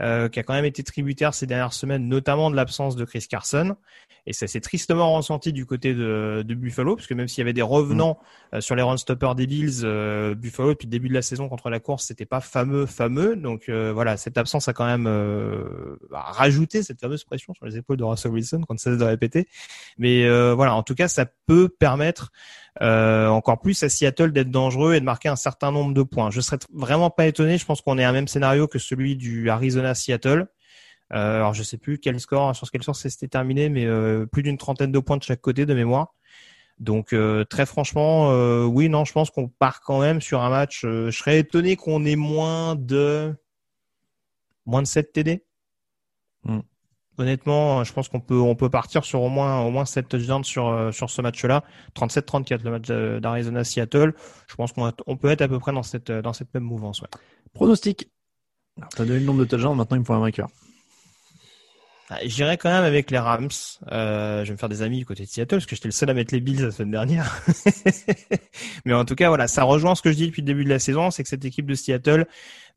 euh, qui a quand même été tributaire ces dernières semaines, notamment de l'absence de Chris Carson. Et ça s'est tristement ressenti du côté de, de Buffalo, parce que même s'il y avait des revenants mm. euh, sur les run stoppers des Bills, euh, Buffalo depuis le début de la saison contre la course, c'était pas fameux, fameux. Donc euh, voilà, cette absence a quand même bah, rajouté cette fameuse pression sur les épaules de Russell Wilson, qu'on ne cesse de répéter. Mais voilà, en tout cas, ça peut permettre encore plus à Seattle d'être dangereux et de marquer un certain nombre de points. Je serais vraiment pas étonné. Je pense qu'on est à un même scénario que celui du Arizona Seattle. Euh, alors je sais plus quel score sur quel score c'était terminé, mais euh, plus d'une trentaine de points de chaque côté de mémoire. Donc euh, très franchement, oui, non, je pense qu'on part quand même sur un match. je serais étonné qu'on ait moins de moins de 7 TD. Hmm. Honnêtement, je pense qu'on peut on peut partir sur au moins au moins 7 touchdowns sur euh, sur ce match-là, 37-34 le match d'Arizona Seattle. Je pense qu'on on peut être à peu près dans cette dans cette même mouvance. Ouais. Pronostic. Tu as donné le nombre de touchdowns, maintenant il me faut un vainqueur. Ah, j'irai quand même avec les Rams. Euh, je vais me faire des amis du côté de Seattle parce que j'étais le seul à mettre les Bills la semaine dernière. Mais en tout cas, voilà, ça rejoint ce que je dis depuis le début de la saison, c'est que cette équipe de Seattle,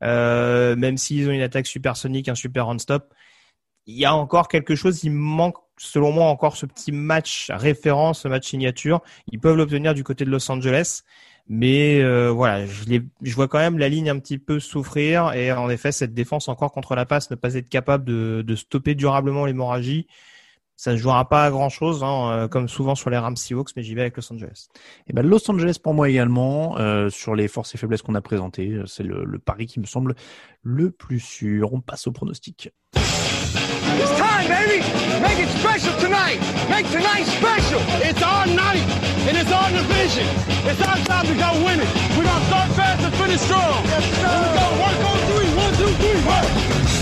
euh, même s'ils ont une attaque supersonique, un super run-stop, il y a encore quelque chose. Il manque, selon moi, encore ce petit match référence, ce match signature. Ils peuvent l'obtenir du côté de Los Angeles. Mais euh, voilà, je, les, je vois quand même la ligne un petit peu souffrir et en effet cette défense encore contre la passe ne pas être capable de, de stopper durablement l'hémorragie, ça ne jouera pas à grand chose, hein, euh, comme souvent sur les Rams Seahawks, mais j'y vais avec Los Angeles. Et eh ben Los Angeles pour moi également euh, sur les forces et faiblesses qu'on a présentées, c'est le, le pari qui me semble le plus sûr. On passe au pronostic. It's time, baby. Make it special tonight. Make tonight special. It's our night, and it's our division. It's our time to go win it. We're going to start fast and finish strong. Yes, sir. We're going to work on three. One, two, three, work.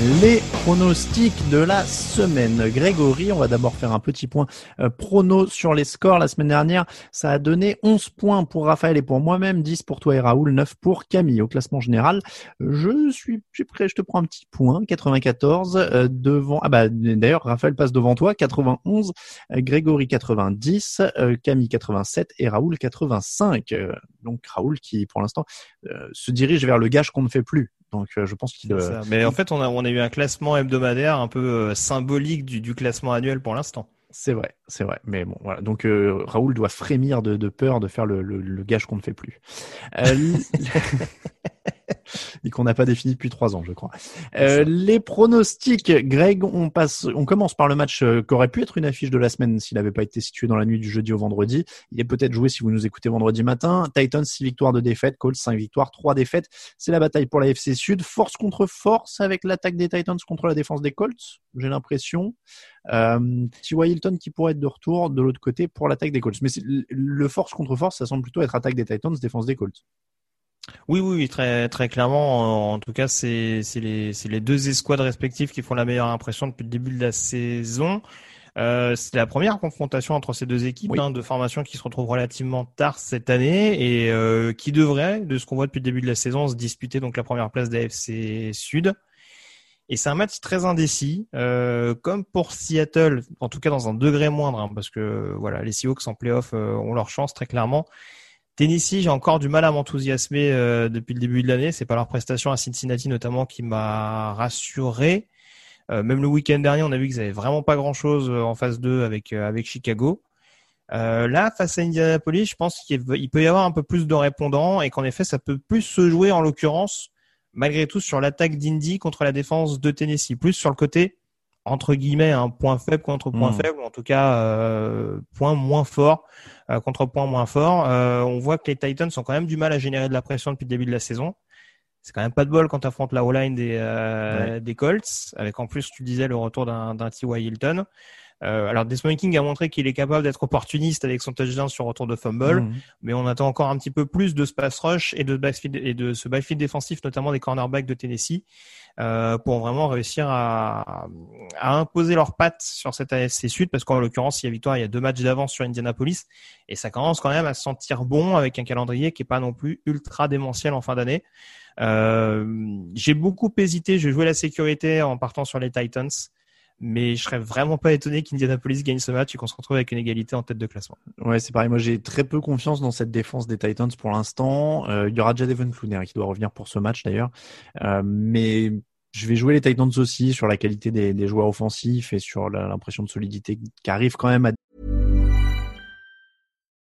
Les pronostics de la semaine. Grégory, on va d'abord faire un petit point euh, prono sur les scores. La semaine dernière, ça a donné 11 points pour Raphaël et pour moi-même, 10 pour toi et Raoul, 9 pour Camille. Au classement général, je suis, je prêt, je te prends un petit point, 94 euh, devant. Ah bah d'ailleurs, Raphaël passe devant toi, 91, euh, Grégory 90, Camille 87 et Raoul 85. donc Raoul qui, pour l'instant, se dirige vers le gage qu'on ne fait plus. Donc euh, je pense qu'il. Euh, Mais en fait, on a on a eu un classement hebdomadaire un peu euh, symbolique du, du classement annuel pour l'instant. C'est vrai, c'est vrai. Mais bon, voilà. Donc Raoul doit frémir de, de, peur de faire le, le, le gage qu'on ne fait plus. et qu'on n'a pas défini depuis trois ans, je crois. Euh, les pronostics, Greg, on passe, on commence par le match euh, qui aurait pu être une affiche de la semaine s'il n'avait pas été situé dans la nuit du jeudi au vendredi. Il est peut-être joué si vous nous écoutez vendredi matin. Titans 6 victoires de défaites, Colts 5 victoires, 3 défaites. C'est la bataille pour la FC Sud, force contre force avec l'attaque des Titans contre la défense des Colts. J'ai l'impression. Euh, T.Y. Hilton qui pourrait être de retour de l'autre côté pour l'attaque des Colts. Mais le force contre force, ça semble plutôt être attaque des Titans, défense des Colts. Oui, oui, très très clairement. En tout cas, c'est les les deux escouades respectives qui font la meilleure impression depuis le début de la saison. Euh, c'est la première confrontation entre ces deux équipes hein, de formation qui se retrouvent relativement tard cette année et euh, qui devrait, de ce qu'on voit depuis le début de la saison, se disputer donc la première place d'AFC Sud. Et c'est un match très indécis, euh, comme pour Seattle, en tout cas dans un degré moindre, hein, parce que voilà, les Seahawks en playoff euh, ont leur chance très clairement. Tennessee, j'ai encore du mal à m'enthousiasmer euh, depuis le début de l'année. C'est pas leur prestation à Cincinnati notamment qui m'a rassuré. Euh, même le week-end dernier, on a vu qu'ils avaient vraiment pas grand-chose euh, en phase 2 avec avec Chicago. là, face à Indianapolis, je pense qu'il peut y avoir un peu plus de répondants et qu'en effet, ça peut plus se jouer en l'occurrence, malgré tout, sur l'attaque d'Indy contre la défense de Tennessee, plus sur le côté entre guillemets un point faible contre point hmm. faible, en tout cas euh, point moins fort euh, contre point moins fort. Euh, on voit que les Titans ont quand même du mal à générer de la pression depuis le début de la saison. C'est quand même pas de bol quand tu affrontes la O-line des, des Colts, avec en plus, tu disais, le retour d'un T.Y. Hilton. Euh, alors Desmond King a montré qu'il est capable d'être opportuniste avec son touchdown sur retour de fumble, mhm. mais on attend encore un petit peu plus de ce pass rush et de, et de ce backfield défensif, notamment des cornerbacks de Tennessee, euh, pour vraiment réussir à, à, imposer leurs pattes sur cette AFC Sud, parce qu'en l'occurrence, il y a victoire, il y a deux matchs d'avance sur Indianapolis, et ça commence quand même à se sentir bon avec un calendrier qui est pas non plus ultra démentiel en fin d'année. Euh, j'ai beaucoup hésité, je vais jouer la sécurité en partant sur les Titans mais je serais vraiment pas étonné qu'Indianapolis gagne ce match et qu'on se retrouve avec une égalité en tête de classement. Ouais, c'est pareil. Moi, j'ai très peu confiance dans cette défense des Titans pour l'instant. Euh, il y aura Jadevon Clooney qui doit revenir pour ce match d'ailleurs, euh, mais je vais jouer les Titans aussi sur la qualité des, des joueurs offensifs et sur l'impression de solidité qui arrive quand même à.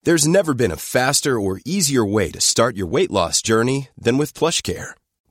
There's never been a faster or easier way to start your weight loss journey than with PlushCare.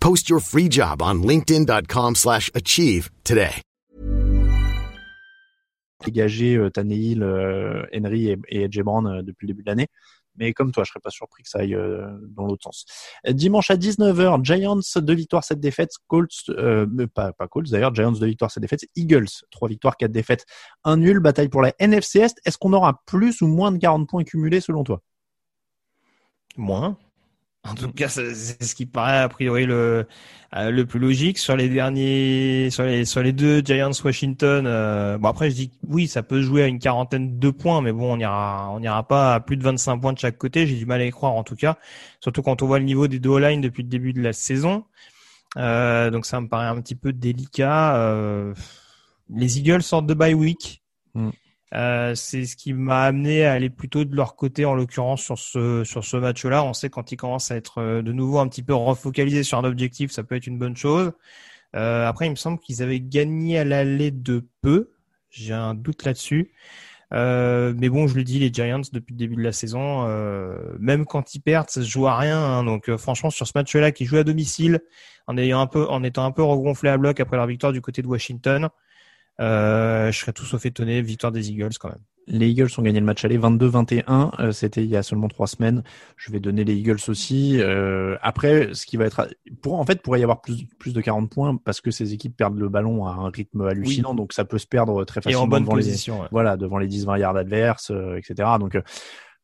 Post your free job on linkedin.com/achieve slash achieve today. Dégager euh, Tannehill, euh, Henry et, et AJ Brown euh, depuis le début de l'année. Mais comme toi, je serais pas surpris que ça aille euh, dans l'autre sens. Euh, Dimanche à 19h, Giants 2 victoires 7 défaites, Colts euh, mais pas pas Colts d'ailleurs, Giants 2 victoires 7 défaites, Eagles 3 victoires 4 défaites, un nul, bataille pour la NFC Est. Est-ce qu'on aura plus ou moins de 40 points cumulés selon toi? Moins. En tout cas, c'est ce qui paraît a priori le euh, le plus logique sur les derniers sur les sur les deux Giants Washington. euh, bon après je dis oui, ça peut jouer à une quarantaine de points, mais bon on ira on ira pas à plus de 25 points de chaque côté. J'ai du mal à y croire en tout cas, surtout quand on voit le niveau des deux line depuis le début de la saison. Euh, donc ça me paraît un petit peu délicat. Euh, les Eagles sortent de bye week. Mm. Euh, c'est ce qui m'a amené à aller plutôt de leur côté en l'occurrence sur ce sur ce match-là. On sait quand ils commencent à être euh, de nouveau un petit peu refocalisés sur un objectif, ça peut être une bonne chose. Euh, après, il me semble qu'ils avaient gagné à l'aller de peu. J'ai un doute là-dessus. Euh, mais bon, je le dis, les Giants depuis le début de la saison, euh, même quand ils perdent, ça se joue à rien. hein. donc franchement, sur ce match-là, qui joue à domicile, en ayant un peu, en étant un peu regonflé à bloc après leur victoire du côté de Washington, je serais tout sauf étonné. Victoire des Eagles quand même. Les Eagles ont gagné le match aller 22-21. euh, C'était il y a seulement trois semaines. Je vais donner les Eagles aussi. Euh, après, ce qui va être, pour en fait, pourrait y avoir plus plus de 40 points parce que ces équipes perdent le ballon à un rythme hallucinant, donc ça peut se perdre très Et facilement en bonne devant les position. ouais. voilà devant les 10-20 yards adverses, euh, etc. Donc euh,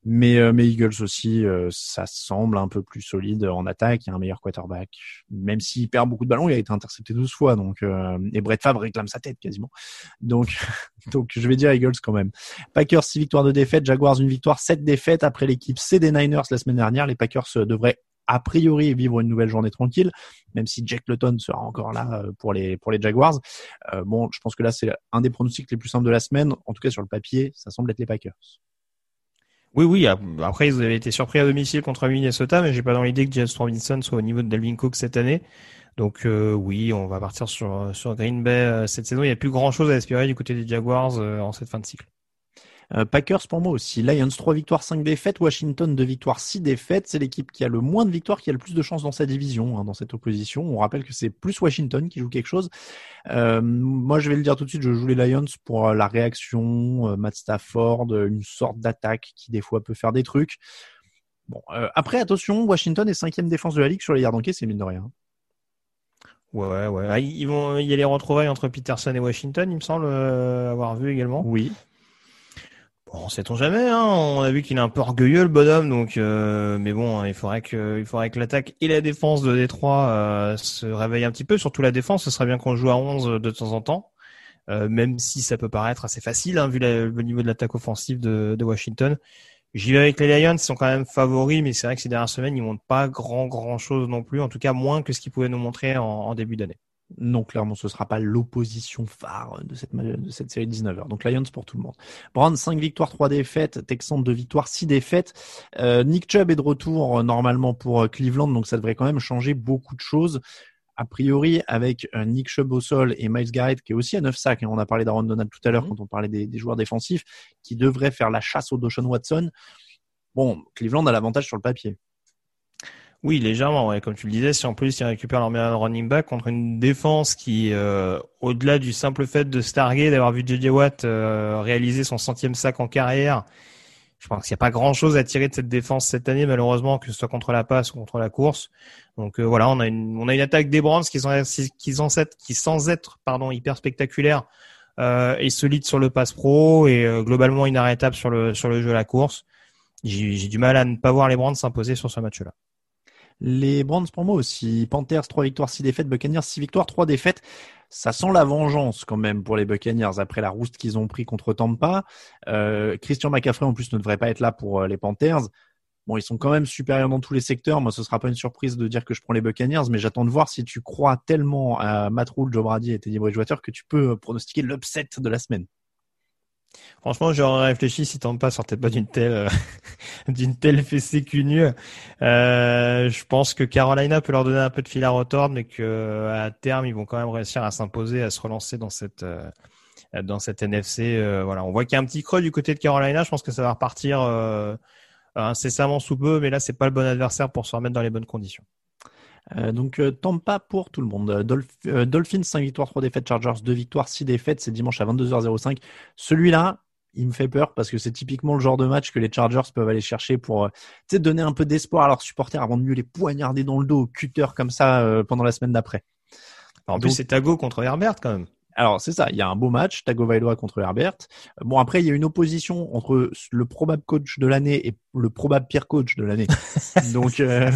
mais euh, mais Eagles aussi, euh, ça semble un peu plus solide en attaque. Il y a un meilleur quarterback, même s'il perd beaucoup de ballons, il a été intercepté 12 fois. Donc euh, et Brett Favre réclame sa tête quasiment. Donc donc je vais dire Eagles quand même. Packers 6 victoires de défaite, Jaguars une victoire, 7 défaites après l'équipe C des Niners la semaine dernière. Les Packers devraient a priori vivre une nouvelle journée tranquille, même si Jack Luton sera encore là pour les pour les Jaguars. Bon, je pense que là c'est un des pronostics les plus simples de la semaine. En tout cas sur le papier, ça semble être les Packers. Oui, oui. ap- Après, ils avaient été surpris à domicile contre Minnesota, mais j'ai pas dans l'idée que James Robinson soit au niveau de Dalvin Cook cette année. Donc euh, oui, on va partir sur sur Green Bay euh, cette saison. Il n'y a plus grand chose à espérer du côté des Jaguars euh, en cette fin de cycle. Euh, Packers pour moi aussi. Lions 3 victoires, 5 défaites. Washington 2 victoires, 6 défaites. C'est l'équipe qui a le moins de victoires, qui a le plus de chances dans sa division, hein, dans cette opposition. On rappelle que c'est plus Washington qui joue quelque chose. Euh, moi, je vais le dire tout de suite, je joue les Lions pour euh, la réaction, Matt Stafford, une sorte d'attaque qui des fois peut faire des trucs. Bon, euh, après, attention, Washington est cinquième défense de la ligue sur les yards encaissés, c'est mine de rien. Ouais, ouais. Ah, ils vont, il y a les retrouvailles entre Peterson et Washington, il me semble euh, avoir vu également. Oui. Bon, sait-on jamais, hein. On a vu qu'il est un peu orgueilleux, le bonhomme, donc, euh, mais bon, il faudrait que, il faudrait que l'attaque et la défense de Détroit euh, se réveillent un petit peu. Surtout la défense, ce serait bien qu'on joue à 11 de temps en temps. Euh, même si ça peut paraître assez facile, hein, vu le niveau de l'attaque offensive de, Washington. J'y vais avec les Lions, ils sont quand même favoris, mais c'est vrai que ces dernières semaines, ils montrent pas grand grand chose non plus, en tout cas moins que ce qu'ils pouvaient nous montrer en début d'année. Non, clairement, ce sera pas l'opposition phare de cette, ma- de cette série de 19 heures. Donc Lions pour tout le monde. Browns 5 victoires, 3 défaites. Texans 2 victoires, 6 défaites. Euh, Nick Chubb est de retour euh, normalement pour euh, Cleveland, donc ça devrait quand même changer beaucoup de choses. A priori, avec euh, Nick Chubb au sol et Miles Garrett qui est aussi à 9 sacs, hein, on a parlé d'Aaron Donald tout à l'heure Mhm. quand on parlait des, des joueurs défensifs, qui devraient faire la chasse au Deshaun Watson. Bon, Cleveland a l'avantage sur le papier. Oui, légèrement, ouais. Comme tu le disais, si en plus ils récupèrent leur meilleur running back contre une défense qui, euh, au-delà du simple fait de se targuer, d'avoir vu JJ Watt euh, réaliser son centième sac en carrière, je pense qu'il n'y a pas grand-chose à tirer de cette défense cette année, malheureusement, que ce soit contre la passe ou contre la course. Donc euh, voilà, on a une, on a une attaque des Browns qui sont, qui être, qui sans être, pardon, hyper spectaculaire, est solide sur le pass pro et globalement inarrêtable sur le sur le jeu à la course. J'ai j'ai du mal à ne pas voir les Browns s'imposer sur ce match-là. Les pour moi aussi. Panthers 3 victoires, 6 défaites. Buccaneers 6 victoires, 3 défaites. Ça sent la vengeance quand même pour les Buccaneers après la rouste qu'ils ont pris contre Tampa. Euh, Christian McCaffrey en plus ne devrait pas être là pour euh, les Panthers. Bon, ils sont quand même supérieurs dans tous les secteurs. Moi, ce sera pas une surprise de dire que je prends les Buccaneers, mais j'attends de voir si tu crois tellement à Matt Rule, Joe Brady et Teddy Bridgewater que tu peux pronostiquer l'upset de la semaine. Franchement, j'aurais réfléchi si Tampa sortait pas d'une telle euh, d'une telle fessée cul Euh, je pense que Carolina peut leur donner un peu de fil à retordre, mais que à terme, ils vont quand même réussir à s'imposer, à se relancer dans cette euh, dans cette NFC. Euh, voilà, on voit qu'il y a un petit creux du côté de Carolina. Je pense que ça va repartir incessamment sous peu, mais là, c'est pas le bon adversaire pour se remettre dans les bonnes conditions. Euh, donc euh, Tampa pour tout le monde. Dolphins 5 victoires, 3 défaites, Chargers 2 victoires, 6 défaites, c'est dimanche à 22h05. Celui-là, il me fait peur parce que c'est typiquement le genre de match que les Chargers peuvent aller chercher pour donner un peu d'espoir à leurs supporters avant de mieux les poignarder dans le dos au cutter comme ça pendant la semaine d'après. En plus, c'est Tago contre Herbert quand même. Alors c'est ça, il y a un beau match, Tagovailoa contre Herbert. Bon après il y a une opposition entre le probable coach de l'année et le probable pire coach de l'année. Donc euh,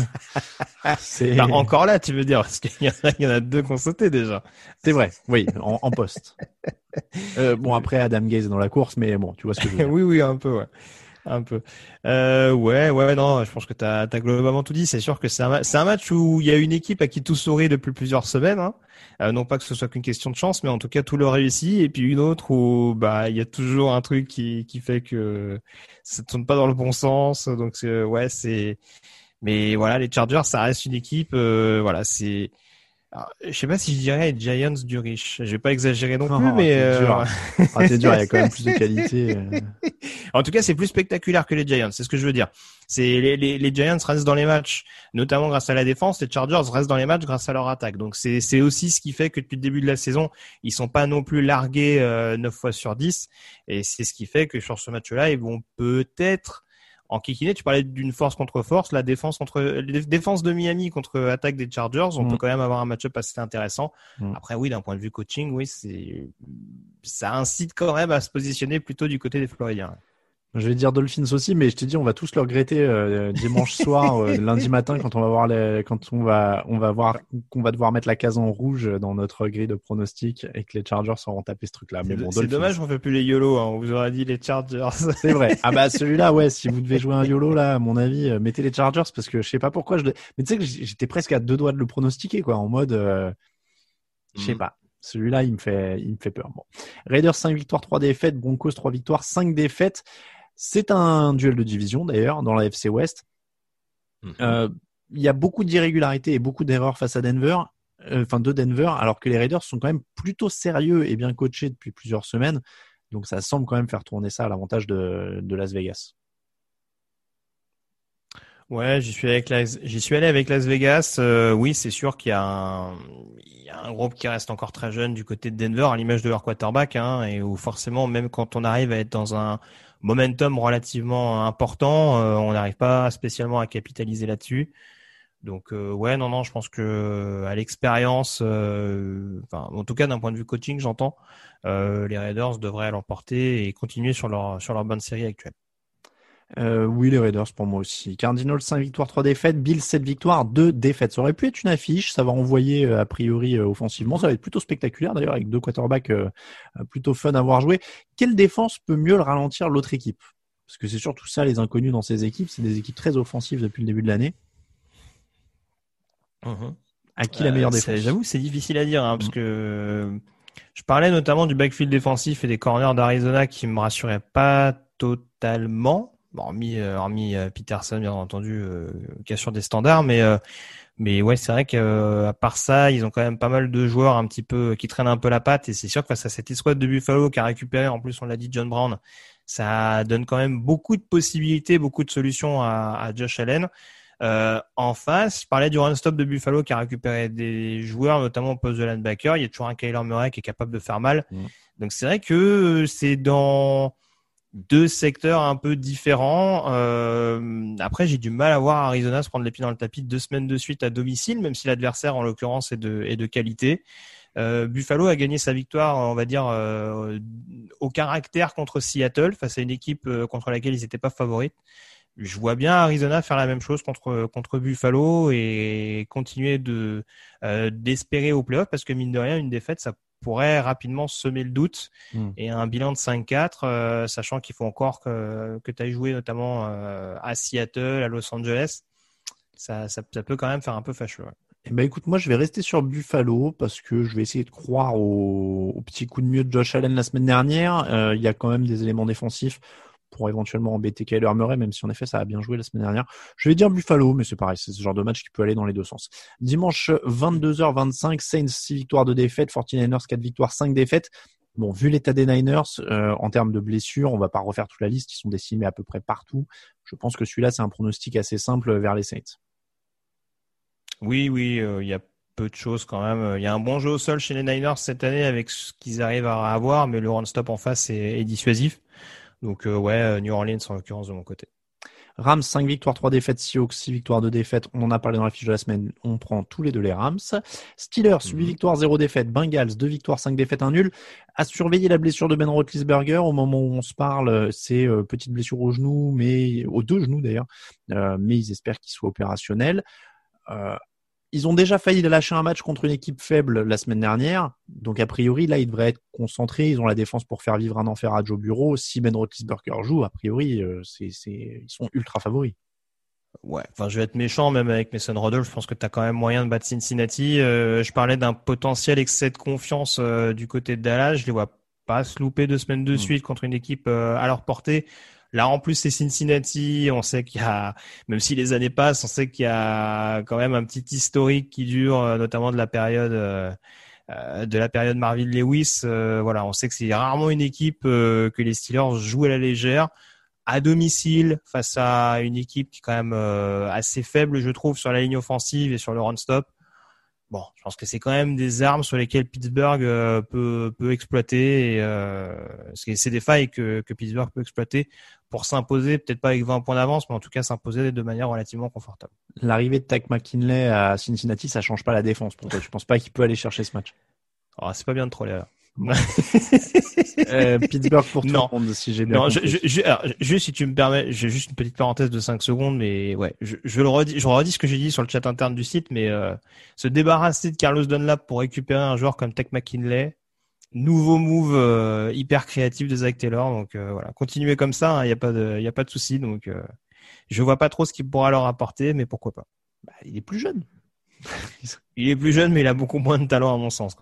c'est bah, encore là, tu veux dire parce qu'il y, y, en a deux qu'on sauté déjà. C'est vrai, oui, en, en poste. Euh, bon après Adam Gaze est dans la course, mais bon, tu vois ce que je veux dire. oui oui un peu. Ouais un peu. Euh, ouais, ouais, non, je pense que tu as, globalement tout dit. C'est sûr que c'est un, un, match où il y a une équipe à qui tout sourit depuis plusieurs semaines. Hein. Euh, non pas que ce soit qu'une question de chance, mais en tout cas tout le réussit. Et puis une autre où bah il y a toujours un truc qui, qui fait que ça tourne pas dans le bon sens. Donc ouais, c'est. Mais voilà, les Chargers, ça reste une équipe. Euh, voilà, c'est alors, je sais pas si je dirais Giants du riche. Je vais pas exagérer non plus, mais c'est dur. Euh, ah, c'est dur. Il y a quand même plus de qualité. Euh. en tout cas, c'est plus spectaculaire que les Giants. C'est ce que je veux dire. C'est les, les, les, Giants restent dans les matchs, notamment grâce à la défense. Les Chargers restent dans les matchs grâce à leur attaque. Donc c'est c'est aussi ce qui fait que depuis le début de la saison, ils sont pas non plus largués euh, 9 fois sur 10. Et c'est ce qui fait que sur ce match-là, ils vont peut-être en kikiné, tu parlais d'une force contre force, la défense contre défense de Miami contre attaque des Chargers, on peut mm. quand même avoir un match-up assez intéressant. Mm. Après oui, d'un point de vue coaching, oui, c'est ça incite quand même à se positionner plutôt du côté des Floridiens. Je vais dire Dolphins aussi, mais je te dis, on va tous le regretter euh, dimanche soir, euh, lundi matin, quand on va voir les, quand on va, on va voir qu'on va devoir mettre la case en rouge dans notre grille de pronostic et que les Chargers auront tapé ce truc-là. Mais bon, c'est dommage, on fait plus les YOLO. Hein. On vous aurait dit les Chargers. c'est vrai. Ah bah celui-là, ouais. Si vous devez jouer un YOLO là, à mon avis, euh, mettez les Chargers parce que je sais pas pourquoi je. Mais tu sais que j'étais presque à deux doigts de le pronostiquer, quoi, en mode, je sais mm. pas. Celui-là, il me fait, il me fait peur. Bon. Raiders 5 victoires, 3 défaites. Broncos 3 victoires, 5 défaites. C'est un duel de division d'ailleurs dans la FC West. Mhm. Euh, il y a beaucoup d'irrégularités et beaucoup d'erreurs face à Denver, euh, enfin de Denver, alors que les Raiders sont quand même plutôt sérieux et bien coachés depuis plusieurs semaines. Donc ça semble quand même faire tourner ça à l'avantage de, Las Vegas. Ouais, j'y suis avec j'y suis allé avec Las Vegas. Euh, oui, c'est sûr qu'il y a un, il y a un groupe qui reste encore très jeune du côté de Denver, à l'image de leur quarterback, hein, et où forcément, même quand on arrive à être dans un momentum relativement important. Euh, on n'arrive pas spécialement à capitaliser là-dessus. Donc euh, ouais, non, non, je pense que à l'expérience, euh, enfin, en tout cas d'un point de vue coaching, j'entends, les Raiders devraient l'emporter et continuer sur leur sur leur bonne série actuelle. Euh, oui, les Raiders pour moi aussi. Cardinals 5 victoires, 3 défaites. Bills 7 victoires, 2 défaites. Ça aurait pu être une affiche. Ça va envoyer euh, a priori euh, offensivement. Ça va être plutôt spectaculaire d'ailleurs avec deux quarterbacks plutôt fun à voir jouer. Quelle défense peut mieux le ralentir l'autre équipe? Parce que c'est surtout ça les inconnus dans ces équipes. C'est des équipes très offensives depuis le début de l'année. Mhm. À qui la meilleure défense? J'avoue, c'est difficile à dire hein, parce que je parlais notamment du backfield défensif et des corners d'Arizona qui me rassuraient pas totalement. Bon, hormis, euh, hormis euh, Peterson, bien entendu, euh, qui assure des standards, mais mais ouais, c'est vrai que à part ça, ils ont quand même pas mal de joueurs un petit peu qui traînent un peu la patte, et c'est sûr que face à cette escouade de Buffalo qui a récupéré, en plus on l'a dit, John Brown, ça donne quand même beaucoup de possibilités, beaucoup de solutions à, à Josh Allen. Euh, en face, je parlais du run-stop de Buffalo qui a récupéré des joueurs, notamment au poste de linebacker. Il y a toujours un Kyler Murray qui est capable de faire mal. Mm. Donc c'est vrai que c'est dans deux secteurs un peu différents. Euh, après, j'ai du mal à voir Arizona se prendre les pieds dans le tapis deux semaines de suite à domicile, même si l'adversaire, en l'occurrence, est de, qualité. Euh, Buffalo a gagné sa victoire, on va dire, euh, au caractère contre Seattle, face à une équipe euh, contre laquelle ils n'étaient pas favoris. Je vois bien Arizona faire la même chose contre contre Buffalo et continuer de euh, d'espérer au playoff parce que mine de rien, une défaite, ça pourrait rapidement semer le doute. Hmm. Et un bilan de 5-4, sachant qu'il faut encore que, que tu ailles jouer notamment à Seattle, à Los Angeles, ça, ça, ça, peut quand même faire un peu fâcheux. Ouais. Eh ben écoute, moi je vais rester sur Buffalo parce que je vais essayer de croire au, au petit coup de mieux de Josh Allen la semaine dernière. Euh, il y a quand même des éléments défensifs pour éventuellement embêter Kyler Murray, même si en effet ça a bien joué la semaine dernière. Je vais dire Buffalo, mais c'est pareil, c'est ce genre de match qui peut aller dans les deux sens. Dimanche 22h25, Saints 6 victoires de défaites, 49ers 4 victoires, 5 défaites. Bon, vu l'état des Niners, euh, en termes de blessures, on va pas refaire toute la liste, ils sont décimés à peu près partout. Je pense que celui-là, c'est un pronostic assez simple vers les Saints. Oui, oui, il euh, y a peu de choses quand même. Il y a un bon jeu au sol chez les Niners cette année avec ce qu'ils arrivent à avoir, mais le run-stop en face est dissuasif. Donc euh, ouais, euh, New Orleans en l'occurrence de mon côté. Rams 5 victoires, 3 défaites, Seahawks 6 victoires, 2 défaites. On en a parlé dans la fiche de la semaine. On prend tous les deux les Rams. Steelers 8 Mhm. victoires, 0 défaites. Bengals 2 victoires, 5 défaites, 1 nul. À surveiller la blessure de Ben Roethlisberger. Au moment où on se parle, c'est euh, petite blessure au genou, mais aux deux genoux d'ailleurs. Euh, mais ils espèrent qu'il soit opérationnel. Euh, ils ont déjà failli lâcher un match contre une équipe faible la semaine dernière. Donc, a priori, là, ils devraient être concentrés. Ils ont la défense pour faire vivre un enfer à Joe Bureau. Si Ben Roethlisberger joue, a priori, euh, c'est, c'est, ils sont ultra favoris. Ouais, enfin je vais être méchant même avec Mason Rudolph, je pense que tu as quand même moyen de battre Cincinnati. Euh, je parlais d'un potentiel excès de confiance euh, du côté de Dallas, je les vois pas se louper deux semaines de Mm. suite contre une équipe euh, à leur portée. Là en plus c'est Cincinnati, on sait qu'il y a même si les années passent, on sait qu'il y a quand même un petit historique qui dure euh, notamment de la période euh, euh, de la période Marvin Lewis, voilà, on sait que c'est rarement une équipe que les Steelers jouent à la légère à domicile face à une équipe qui est quand même assez faible, je trouve, sur la ligne offensive et sur le run-stop. Bon, je pense que c'est quand même des armes sur lesquelles Pittsburgh euh, peut, peut exploiter. Et, euh, c'est des failles que, que Pittsburgh peut exploiter pour s'imposer, peut-être pas avec 20 points d'avance, mais en tout cas s'imposer de manière relativement confortable. L'arrivée de Tack McKinley à Cincinnati, ça change pas la défense pour toi. Je pense pas qu'il peut aller chercher ce match? Oh, c'est pas bien de troller là. Euh, Pittsburgh pour tout Non. le monde, si j'ai bien Non, je, compris. je, je- alors, juste si tu me permets, j'ai juste une petite parenthèse de 5 secondes, mais ouais, je, je le redis, je redis ce que j'ai dit sur le chat interne du site, mais euh, se débarrasser de Carlos Dunlap pour récupérer un joueur comme Tech McKinley, nouveau move euh, hyper créatif de Zach Taylor, donc euh, voilà, continuez comme ça, il n'y a pas de, y a pas de souci, donc euh, je vois pas trop ce qu'il pourra leur apporter, mais pourquoi pas. Bah, il est plus jeune. Il est plus jeune, mais il a beaucoup moins de talent à mon sens.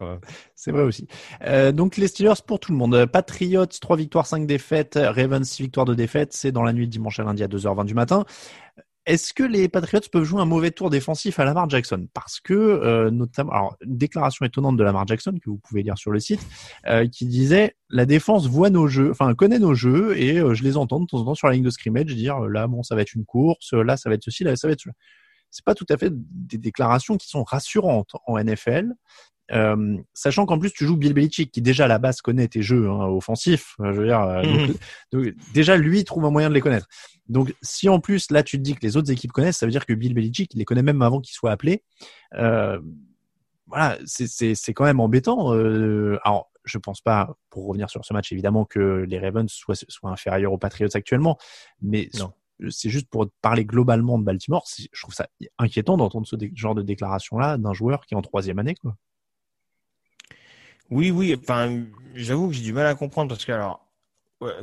C'est vrai aussi. Euh, donc les Steelers pour tout le monde. Patriots, 3 victoires, 5 défaites. Ravens, 6 victoires, 2 défaites. C'est dans la nuit de dimanche à lundi à 2h20 du matin. Est-ce que les Patriots peuvent jouer un mauvais tour défensif à Lamar Jackson? Parce que, euh, notamment, alors, déclaration étonnante de Lamar Jackson que vous pouvez lire sur le site, euh, qui disait la défense voit nos jeux, enfin connaît nos jeux et je les entends de temps en temps sur la ligne de scrimmage dire là bon ça va être une course, là ça va être ceci, là ça va être cela. C'est pas tout à fait des déclarations qui sont rassurantes en NFL. Euh, sachant qu'en plus tu joues Bill Belichick qui déjà à la base connaît tes jeux hein, offensifs, euh, je veux dire, euh, donc, donc, déjà lui trouve un moyen de les connaître. Donc si en plus là tu te dis que les autres équipes connaissent, ça veut dire que Bill Belichick il les connaît même avant qu'il soit appelé. Euh, voilà, c'est quand même embêtant. Euh, alors je pense pas, pour revenir sur ce match évidemment que les Ravens soient soient inférieurs aux Patriots actuellement, mais Non. C'est juste pour parler globalement de Baltimore. Je trouve ça inquiétant d'entendre ce genre de déclaration là d'un joueur qui est en troisième année quoi. Oui, oui. Enfin, j'avoue que j'ai du mal à comprendre parce que alors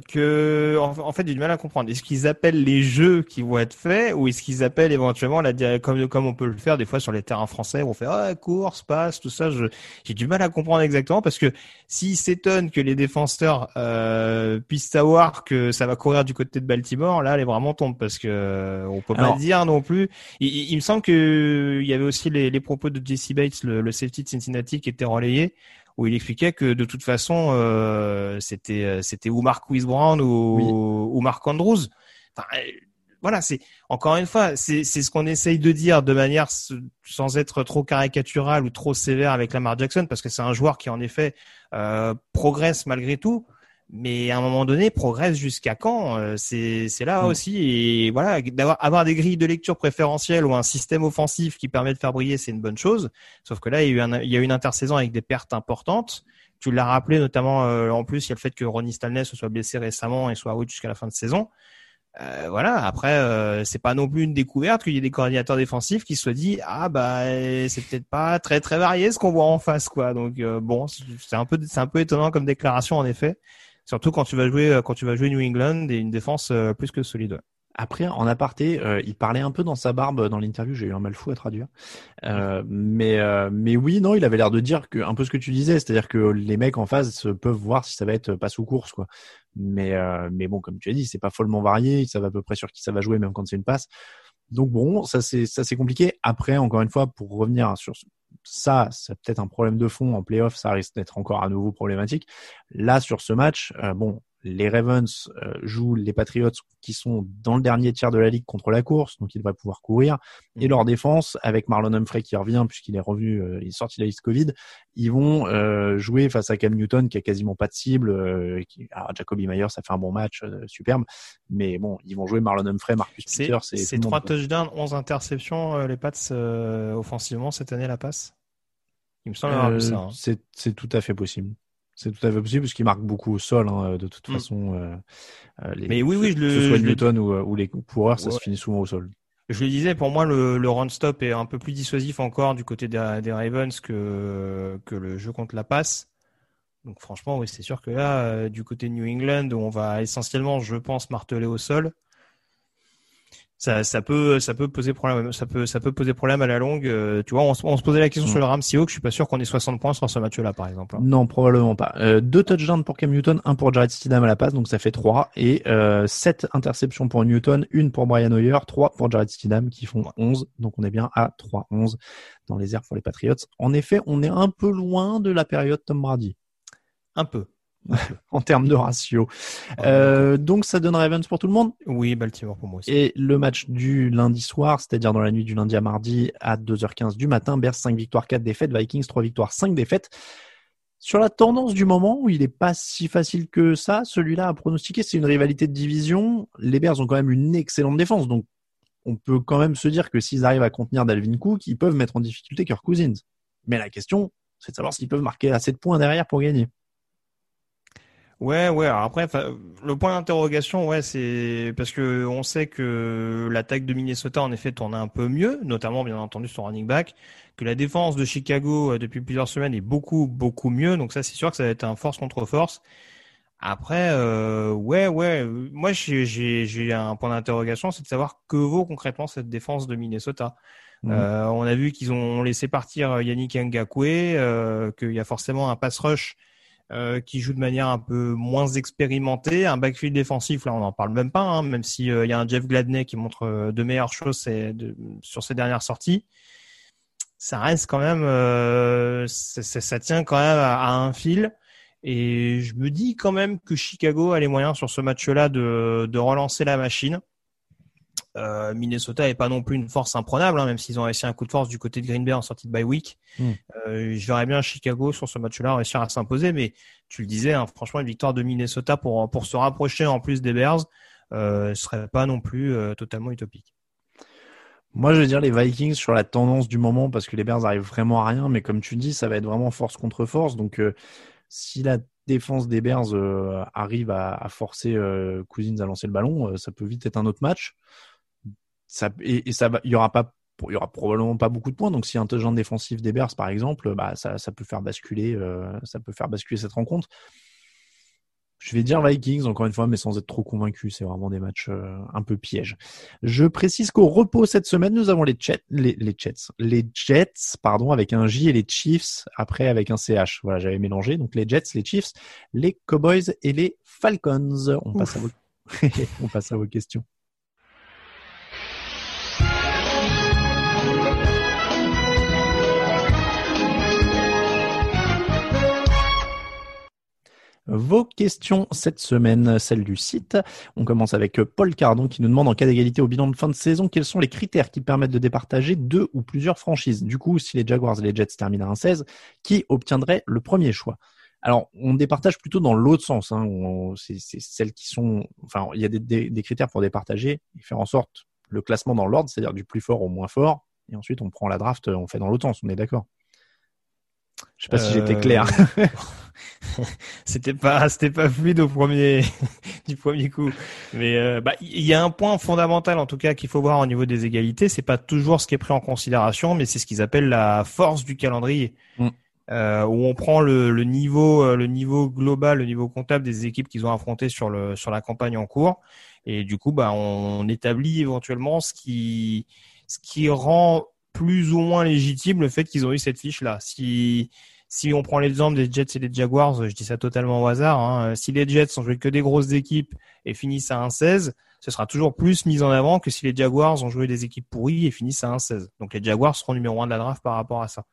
que en, fait j'ai du mal à comprendre. Est-ce qu'ils appellent les jeux qui vont être faits ou est-ce qu'ils appellent éventuellement la comme comme on peut le faire des fois sur les terrains français où on fait ah course passe tout ça. J'ai du mal à comprendre exactement parce que s'ils s'étonnent que les défenseurs euh, puissent savoir que ça va courir du côté de Baltimore, là les vraiment tombent parce que euh, on peut Alors- pas dire non plus. Il, il- il me semble que il y avait aussi les, les propos de Jesse Bates, le, le safety de Cincinnati, qui étaient relayés où il expliquait que de toute façon euh, c'était euh, c'était ou Mark Brown ou, Oui. ou Mark Andrews. Enfin, euh, voilà, c'est encore une fois, c'est c'est ce qu'on essaye de dire de manière sans être trop caricatural ou trop sévère avec Lamar Jackson parce que c'est un joueur qui en effet euh, progresse malgré tout. Mais à un moment donné, progresse jusqu'à quand Euh, C'est là Mm. aussi et voilà d'avoir avoir des grilles de lecture préférentielles ou un système offensif qui permet de faire briller, c'est une bonne chose. Sauf que là, il y a eu, un, il y a eu une intersaison avec des pertes importantes. Tu l'as rappelé notamment, euh, en plus, il y a le fait que Ronnie Stanley se soit blessé récemment et soit out jusqu'à la fin de saison. Euh, voilà. Après, euh, c'est pas non plus une découverte qu'il y ait des coordinateurs défensifs qui se soient dit ah bah c'est peut-être pas très très varié ce qu'on voit en face quoi. Donc euh, bon, c'est un peu c'est un peu étonnant comme déclaration en effet. Surtout quand tu vas jouer quand tu vas jouer New England et une défense plus que solide. Après, en aparté, euh, il parlait un peu dans sa barbe dans l'interview. J'ai eu un mal fou à traduire, euh, mais euh, mais oui, non, il avait l'air de dire que un peu ce que tu disais, c'est-à-dire que les mecs en face peuvent voir si ça va être passe ou course, quoi. Mais mais bon, comme tu as dit, c'est pas follement varié. Ils savent à peu près sur qui ça va jouer, même quand c'est une passe. Donc bon, ça c'est ça c'est compliqué. Après, encore une fois, pour revenir sur ça, c'est peut-être un problème de fond en playoff, ça risque d'être encore à nouveau problématique. Là, sur ce match, bon, les Ravens euh, jouent les Patriots qui sont dans le dernier tiers de la ligue contre la course, donc ils devraient pouvoir courir. Et mhm. leur défense, avec Marlon Humphrey qui revient puisqu'il est revenu, euh, il est sorti de la liste Covid, ils vont euh, jouer face à Cam Newton qui a quasiment pas de cible. Qui, alors Jacoby Myers, ça fait un bon match, superbe, mais bon, ils vont jouer Marlon Humphrey, Marcus Peters. C'est trois touchdowns, 11 interceptions, les Pats offensivement cette année la passe? Il me semble ça. Hein. C'est tout à fait possible. C'est tout à fait possible parce qu'il marque beaucoup au sol hein, de toute mm. façon. Euh, euh, les, Mais oui, oui, je que ce soit Newton ou, ou, les coureurs, ça se finit souvent au sol. Je le disais, pour moi, le, le run stop est un peu plus dissuasif encore du côté des, des, Ravens que que le jeu contre la passe. Donc franchement, oui, c'est sûr que là, euh, du côté de New England, on va essentiellement, je pense, marteler au sol, ça, ça peut ça peut poser problème ça peut ça peut poser problème à la longue euh, tu vois on, se posait la question sur le Rams Seahawks je suis pas sûr qu'on ait 60 points sur ce match là par exemple non probablement pas. Euh, deux touchdowns pour Cam Newton un pour Jared Stidham à la passe donc ça fait trois. Et euh, sept interceptions pour Newton une pour Brian Hoyer trois pour Jared Stidham qui font 11 donc on est bien à 3-11 dans les airs pour les Patriots. En effet on est un peu loin de la période Tom Brady. Un peu en termes de ratio. Euh, donc ça donne Ravens pour tout le monde Oui, Baltimore pour moi aussi. Et le match du lundi soir, c'est-à-dire dans la nuit du lundi à mardi à 2h15 du matin, Bears 5 victoires, 4 défaites, Vikings 3 victoires, 5 défaites. Sur la tendance du moment où il n'est pas si facile que ça, celui-là à pronostiquer, c'est une rivalité de division. Les Bears ont quand même une excellente défense, donc on peut quand même se dire que s'ils arrivent à contenir Dalvin Cook, ils peuvent mettre en difficulté Kirk Cousins. Mais la question, c'est de savoir s'ils peuvent marquer assez de points derrière pour gagner. Ouais, ouais. Alors après, le point d'interrogation, ouais, c'est parce que on sait que l'attaque de Minnesota, en effet, tournait un peu mieux, notamment bien entendu son running back, que la défense de Chicago euh, depuis plusieurs semaines est beaucoup, beaucoup mieux. Donc ça, c'est sûr que ça va être un force contre force. Après, euh, ouais, ouais. Moi, j'ai un point d'interrogation, c'est de savoir que vaut concrètement cette défense de Minnesota. Mmh. Euh, on a vu qu'ils ont laissé partir Yannick Ngakwe, euh, qu'il y a forcément un pass rush euh, qui joue de manière un peu moins expérimentée. Un backfield défensif, là, on n'en parle même pas, hein, même s'il euh, y a un Jeff Gladney qui montre euh, de meilleures choses sur ses dernières sorties. Ça reste quand même, ça, tient quand même à, un fil. Et je me dis quand même que Chicago a les moyens sur ce match-là de relancer la machine. Euh, Minnesota n'est pas non plus une force imprenable, hein, même s'ils ont réussi un coup de force du côté de Green Bay en sortie de bye week. Hmm. Euh, je verrais bien Chicago sur ce match-là réussir à s'imposer, mais tu le disais, hein, franchement, une victoire de Minnesota pour pour se rapprocher en plus des Bears euh, serait pas non plus euh, totalement utopique. Moi, je veux dire les Vikings sur la tendance du moment parce que les Bears arrivent vraiment à rien, mais comme tu dis, ça va être vraiment force contre force. Donc, si la défense des Bears arrive à, à forcer Cousins à lancer le ballon, ça peut vite être un autre match ça, et, ça va, il y aura pas, il y aura probablement pas beaucoup de points. Donc, si un touchdown défensif des Bears, par exemple, bah, ça, ça peut faire basculer, euh, ça peut faire basculer cette rencontre. Je vais dire Vikings encore une fois, mais sans être trop convaincu. C'est vraiment des matchs euh, un peu pièges. Je précise qu'au repos cette semaine, nous avons les Jets, les, les Jets, les Jets, pardon, avec un J et les Chiefs après avec un CH. Voilà, j'avais mélangé. Donc les Jets, les Chiefs, les Cowboys et les Falcons. On passe à vos, on passe à vos questions. Vos questions cette semaine, celle du site. On commence avec Paul Cardon qui nous demande en cas d'égalité au bilan de fin de saison, quels sont les critères qui permettent de départager deux ou plusieurs franchises? Du coup, si les Jaguars et les Jets terminent à un 16, qui obtiendrait le premier choix? Alors, on départage plutôt dans l'autre sens. Hein. C'est celles qui sont, enfin, il y a des, critères pour départager et faire en sorte le classement dans l'ordre, c'est-à-dire du plus fort au moins fort. Et ensuite, on prend la draft, on fait dans l'autre sens. On est d'accord? Sais pas si j'étais clair. c'était pas c'était pas fluide au premier du premier coup. Mais euh, bah il y a un point fondamental en tout cas qu'il faut voir au niveau des égalités. C'est pas toujours ce qui est pris en considération mais c'est ce qu'ils appellent la force du calendrier. Mm. euh, où on prend le, le, niveau euh, le niveau global le niveau comptable des équipes qu'ils ont affrontées sur le sur la campagne en cours. Et du coup bah on établit éventuellement ce qui ce qui rend plus ou moins légitime le fait qu'ils ont eu cette fiche là si si on prend l'exemple des Jets et des Jaguars, je dis ça totalement au hasard, hein, si les Jets ont joué que des grosses équipes et finissent à 1-16, ce sera toujours plus mis en avant que si les Jaguars ont joué des équipes pourries et finissent à 1-16. Donc les Jaguars seront numéro 1 de la draft par rapport à ça.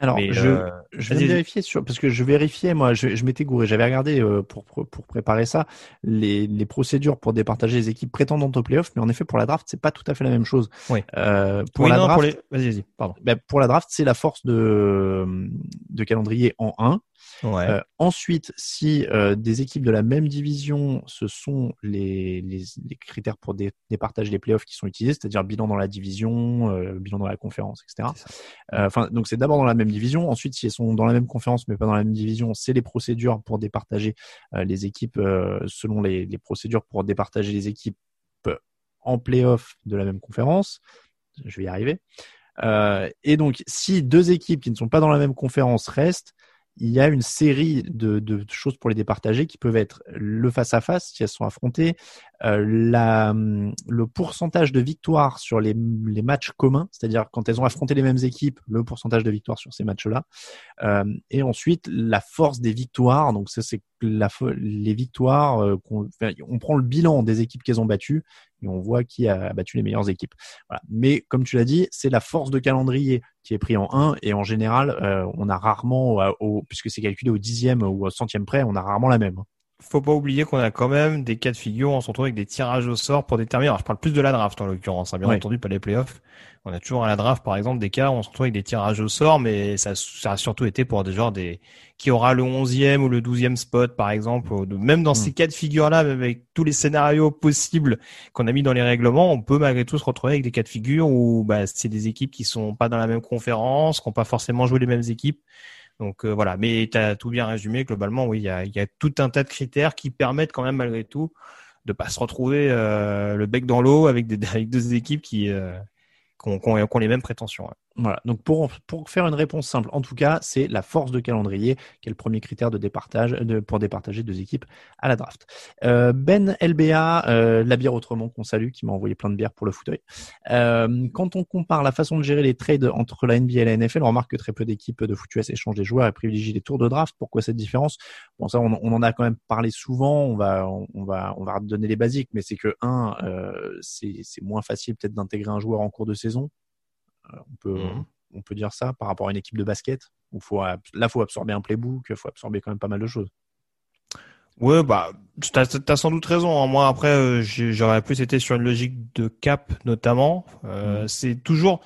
Alors, je, euh, je vais vérifier sur, parce que je vérifiais, moi, je, je m'étais gouré. J'avais regardé euh, pour, pour, préparer ça les, les procédures pour départager les équipes prétendantes au playoff, mais en effet, pour la draft, c'est pas tout à fait la même chose. Oui. Euh, pour oui, la non, draft, pour les... vas-y, vas-y, pardon. Ben, pour la draft, c'est la force de, de calendrier en 1. Ouais. Euh, ensuite, si euh, des équipes de la même division, ce sont les, les, les critères pour dé, départager les playoffs qui sont utilisés, c'est-à-dire bilan dans la division, euh, bilan dans la conférence, etc. Euh, enfin, donc c'est d'abord dans la même division. Ensuite, si elles sont dans la même conférence mais pas dans la même division, c'est les procédures pour départager euh, les équipes selon les, les procédures pour départager les équipes en playoff de la même conférence. Je vais y arriver. et donc, si deux équipes qui ne sont pas dans la même conférence restent, il y a une série de, choses pour les départager qui peuvent être le face-à-face, si elles sont affrontées, euh, la, le pourcentage de victoires sur les, matchs communs, c'est-à-dire quand elles ont affronté les mêmes équipes, le pourcentage de victoires sur ces matchs-là, euh, et ensuite la force des victoires, donc c'est la, les victoires, euh, on, prend le bilan des équipes qu'elles ont battues et on voit qui a battu les meilleures équipes. Mais comme tu l'as dit, c'est la force de calendrier qui est pris en 1 et en général, euh, on a rarement, au, puisque c'est calculé au dixième ou au centième près, on a rarement la même faut pas oublier qu'on a quand même des cas de figure, on se retrouve avec des tirages au sort pour déterminer. Alors, je parle plus de la draft en l'occurrence, hein, bien entendu, pas les playoffs. On a toujours à la draft, par exemple, des cas où on se retrouve avec des tirages au sort, mais ça, ça a surtout été pour des genres des qui aura le 11e ou le 12e spot, par exemple. Même dans mm. ces cas de figure-là, avec tous les scénarios possibles qu'on a mis dans les règlements, on peut malgré tout se retrouver avec des cas de figure où bah, c'est des équipes qui sont pas dans la même conférence, qui n'ont pas forcément joué les mêmes équipes. Donc euh, voilà, mais tu as tout bien résumé. Globalement, oui, il y a, tout un tas de critères qui permettent quand même malgré tout de pas se retrouver euh, le bec dans l'eau avec, avec deux équipes qui, euh, qui, ont, les mêmes prétentions. Voilà. Donc pour pour faire une réponse simple, en tout cas, c'est la force de calendrier qui est le premier critère de départage de, pour départager deux équipes à la draft. Euh, ben LBA, euh, la bière autrement qu'on salue, qui m'a envoyé plein de bières pour le fauteuil. Euh, quand on compare la façon de gérer les trades entre la NBA et la NFL, on remarque que très peu d'équipes de foot US échangent des joueurs et privilégient les tours de draft. Pourquoi cette différence? Bon, ça, on, on, en a quand même parlé souvent. On va on va on va redonner les basiques, mais c'est que un, euh, c'est c'est moins facile peut-être d'intégrer un joueur en cours de saison on peut, mhm. on peut dire ça par rapport à une équipe de basket où faut, là, faut absorber un playbook, il faut absorber quand même pas mal de choses. Ouais, bah, t'as as sans doute raison. Hein. Moi, après, euh, j'aurais plus été sur une logique de cap, notamment. Euh, mhm. C'est toujours,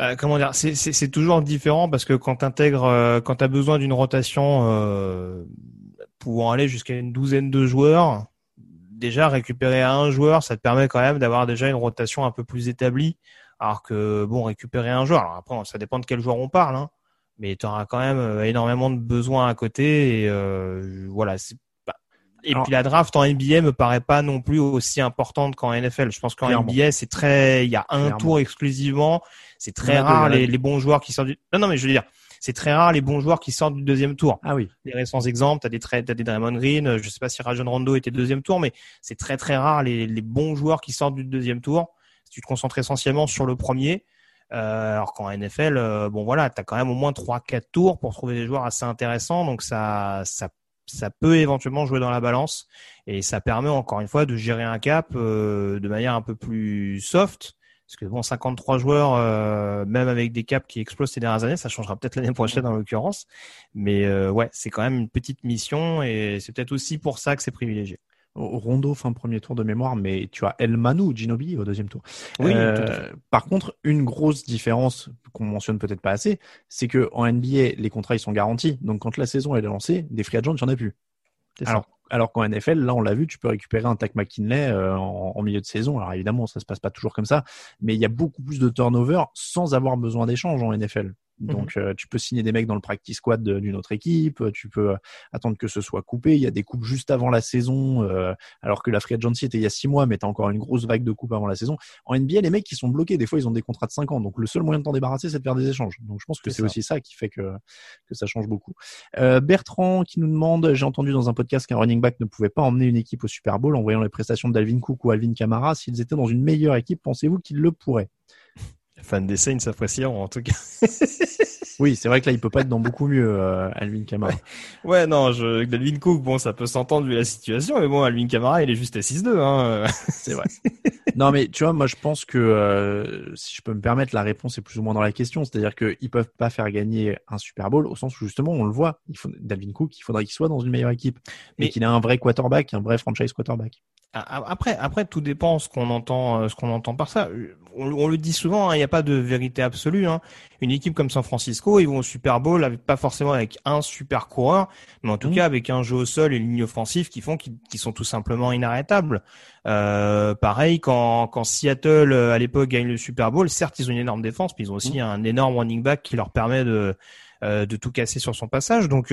euh, comment dire, c'est toujours différent parce que quand t'intègres, quand t'as besoin d'une rotation pouvant aller jusqu'à une douzaine de joueurs, déjà récupérer un joueur, ça te permet quand même d'avoir déjà une rotation un peu plus établie. Alors que, bon, récupérer un joueur, alors après, ça dépend de quel joueur on parle, hein, mais tu auras quand même euh, énormément de besoins à côté. Et euh, voilà, Et puis la draft en NBA me paraît pas non plus aussi importante qu'en NFL. Je pense qu'en NBA c'est très, il y a un tour exclusivement. C'est très rare les, les, bons joueurs qui sortent du. Non non mais je veux dire, c'est très rare les bons joueurs qui sortent du deuxième tour. Ah oui. Les récents exemples, t'as des t'as des Draymond Green. Je sais pas si Rajon Rondo était deuxième tour, mais c'est très très rare les, les bons joueurs qui sortent du deuxième tour tu te concentres essentiellement sur le premier. Euh, alors qu'en NFL, euh, bon voilà, tu as quand même au moins 3-4 tours pour trouver des joueurs assez intéressants. Donc ça, ça, ça peut éventuellement jouer dans la balance. Et ça permet encore une fois de gérer un cap euh, de manière un peu plus soft. Parce que bon, 53 joueurs, euh, même avec des caps qui explosent ces dernières années, ça changera peut-être l'année prochaine en l'occurrence. Mais euh, ouais, c'est quand même une petite mission et c'est peut-être aussi pour ça que c'est privilégié. Rondo fin premier tour de mémoire, mais tu as El Manu Ginobi au deuxième tour. Oui. Euh, par contre, une grosse différence qu'on mentionne peut-être pas assez, c'est que en NBA, les contrats ils sont garantis. Donc quand la saison elle est lancée, des free agents, il n'y en a plus. Alors, alors qu'en NFL, là, on l'a vu, tu peux récupérer un Tac McKinley euh, en, en, milieu de saison. Alors évidemment, ça se passe pas toujours comme ça, mais il y a beaucoup plus de turnover sans avoir besoin d'échange en NFL. Donc euh, tu peux signer des mecs dans le practice squad d'une autre équipe, tu peux euh, attendre que ce soit coupé. Il y a des coupes juste avant la saison, euh, alors que la free agency était il y a six mois, mais t'as encore une grosse vague de coupes avant la saison. En NBA, les mecs qui sont bloqués, des fois ils ont des contrats de 5 ans, donc le seul moyen de t'en débarrasser, c'est de faire des échanges. Donc je pense que c'est aussi ça qui fait que que ça change beaucoup. Bertrand qui nous demande, j'ai entendu dans un podcast qu'un running back ne pouvait pas emmener une équipe au Super Bowl en voyant les prestations d'Alvin Cook ou Alvin Kamara. S'ils étaient dans une meilleure équipe, pensez-vous qu'ils le pourraient? Fan des Saints apprécieront en tout cas. oui, c'est vrai que là, il peut pas être dans beaucoup mieux, euh, Alvin Kamara. Ouais, non, je, Alvin Cook, bon, ça peut s'entendre vu la situation, mais bon, Alvin Kamara, il est juste à 6-2, hein. c'est vrai. non, mais tu vois, moi, je pense que, euh, si je peux me permettre, la réponse est plus ou moins dans la question. C'est-à-dire qu'ils peuvent pas faire gagner un Super Bowl au sens où, justement, on le voit. Il faut, Dalvin Cook, il faudrait qu'il soit dans une meilleure équipe. Mais qu'il ait un vrai quarterback, un vrai franchise quarterback. Après, après, tout dépend ce qu'on entend, euh, ce qu'on entend par ça. On, le dit souvent, hein, il n'y a pas de vérité absolue. Hein. Une équipe comme San Francisco, ils vont au Super Bowl, avec, pas forcément avec un super coureur, mais en tout mmh. cas avec un jeu au sol et une ligne offensive qui font qui, sont tout simplement inarrêtables. Euh, pareil, quand, quand Seattle euh, à l'époque gagne le Super Bowl, certes ils ont une énorme défense, mais ils ont aussi mmh. un énorme running back qui leur permet de de tout casser sur son passage. Donc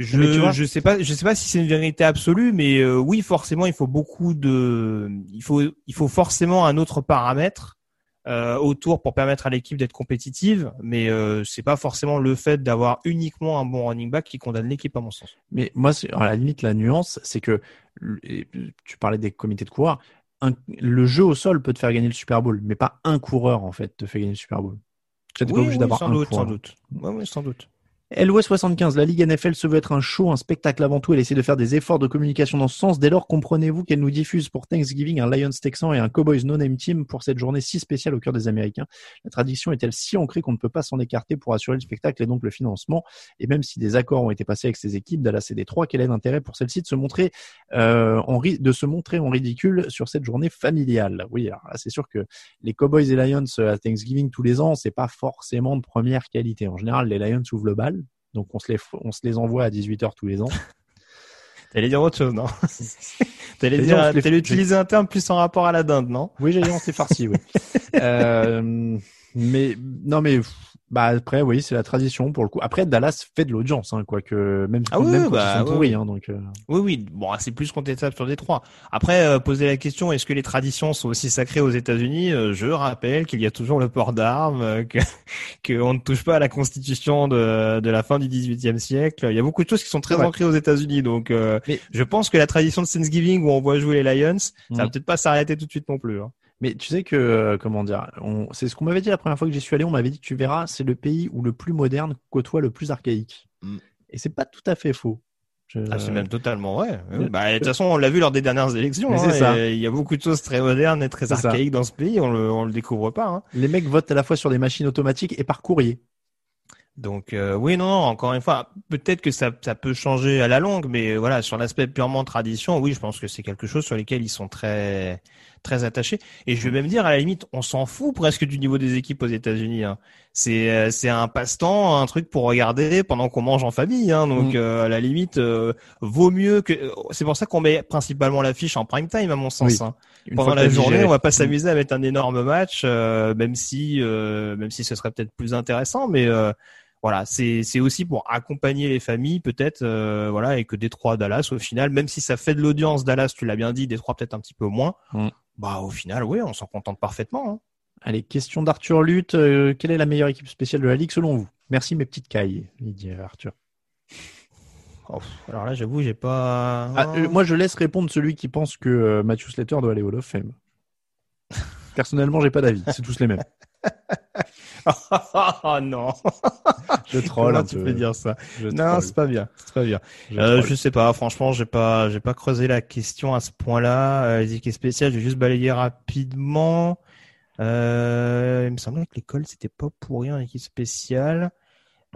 je je sais pas je sais pas si c'est une vérité absolue mais euh, oui forcément il faut beaucoup de il faut il faut forcément un autre paramètre euh, autour pour permettre à l'équipe d'être compétitive mais euh, c'est pas forcément le fait d'avoir uniquement un bon running back qui condamne l'équipe à mon sens. Mais moi à la limite la nuance c'est que tu parlais des comités de coureurs le jeu au sol peut te faire gagner le Super Bowl mais pas un coureur en fait te fait gagner le Super Bowl. Tu oui, pas obligé d'avoir un doute, Sans doute. sans doute. LOS 75, la Ligue NFL se veut être un show, un spectacle avant tout. Elle essaie de faire des efforts de communication dans ce sens. Dès lors, comprenez-vous qu'elle nous diffuse pour Thanksgiving un Lions Texan et un Cowboys No Name Team pour cette journée si spéciale au cœur des Américains. La tradition est-elle si ancrée qu'on ne peut pas s'en écarter pour assurer le spectacle et donc le financement? Et même si des accords ont été passés avec ces équipes, Dallas et Détroit, quel est l'intérêt pour celle-ci de se montrer euh, en de se montrer en ridicule sur cette journée familiale? Oui, alors c'est sûr que les Cowboys et Lions à Thanksgiving tous les ans, c'est pas forcément de première qualité. En général, les Lions ouvrent le bal, donc on se les, on se les envoie à 18h tous les ans. T'allais dire autre chose, non? T'allais dire, t'allais utiliser un terme plus en rapport à la dinde, non? Oui, j'ai dit on s'est farci, oui. euh, mais non, mais bah après, oui, c'est la tradition pour le coup. Après, Dallas fait de l'audience, hein, quoique même, ah même quand bah, ils sont pourris, hein, donc. Euh. Oui, oui. Bon, c'est plus contestable sur Détroit. Après, euh, poser la question, est-ce que les traditions sont aussi sacrées aux États-Unis? Euh, Je rappelle qu'il y a toujours le port d'armes, que qu'on ne touche pas à la Constitution de, de la fin du XVIIIe siècle. Il y a beaucoup de choses qui sont très ancrées aux États-Unis, donc je pense que la tradition de Thanksgiving où on voit jouer les Lions, ça va mm. peut-être pas s'arrêter tout de suite non plus. Hein. Mais tu sais que, euh, comment dire, c'est ce qu'on m'avait dit la première fois que j'y suis allé, on m'avait dit, tu verras, c'est le pays où le plus moderne côtoie le plus archaïque. Mm. Et c'est pas tout à fait faux. Ah, c'est même totalement vrai. Bah, de toute façon, on l'a vu lors des dernières élections. Hein, il y a beaucoup de choses très modernes et très archaïques dans ce pays. On le, on le découvre pas. Hein. Les mecs votent à la fois sur des machines automatiques et par courrier. Donc euh, oui, non, encore une fois, peut-être que ça, ça peut changer à la longue, mais voilà, sur l'aspect purement tradition, oui, je pense que c'est quelque chose sur lequel ils sont très très attaché. Et je vais même dire, à la limite, on s'en fout presque du niveau des équipes aux États-Unis. Hein. C'est euh, c'est un passe-temps, un truc pour regarder pendant qu'on mange en famille. Hein. Donc mm. euh, à la limite, euh, vaut mieux que. C'est pour ça qu'on met principalement l'affiche en prime time, à mon sens. Hein. Pendant la journée, on va pas mm. s'amuser à mettre un énorme match, même si même si ce serait peut-être plus intéressant, mais voilà, c'est aussi pour accompagner les familles peut-être, voilà, et que Détroit Dallas au final, même si ça fait de l'audience Dallas, tu l'as bien dit, Détroit peut-être un petit peu moins. Mm. Bah au final, oui, on s'en contente parfaitement. Hein. Allez, question d'Arthur Lutte. Euh, quelle est la meilleure équipe spéciale de la Ligue selon vous? Merci mes petites cailles, il dit Arthur. Oh, alors là, j'avoue, j'ai pas. Ah, euh, moi, je laisse répondre celui qui pense que euh, Matthew Slater doit aller au Hall of Fame. Personnellement, j'ai pas d'avis. C'est tous les mêmes. oh non. je troll un tu peux dire ça. non, c'est pas bien. C'est pas bien. Je, euh, je, sais pas. Franchement, j'ai pas, j'ai pas creusé la question à ce point-là. Euh, les équipes spéciales, j'ai juste balayé rapidement. Euh, il me semblait que l'école c'était pas pourri en équipe spéciale.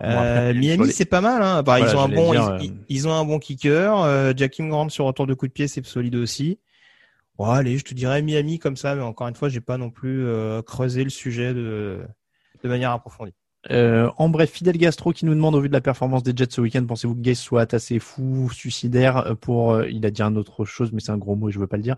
Euh, Miami, c'est pas mal. Hein. Bah, ils ont un bon, ils, euh, ils, ont un bon kicker. Euh, Jackim Grant sur retour de coup de pied, c'est solide aussi. Bon, allez, je te dirais Miami comme ça, mais encore une fois, j'ai pas non plus euh, creusé le sujet de, de manière approfondie. Euh, en bref, Fidel Gastro qui nous demande au vu de la performance des Jets ce week-end, pensez-vous que Gay soit assez fou, suicidaire euh, pour, euh, il a dit un autre chose, mais c'est un gros mot, je veux pas le dire,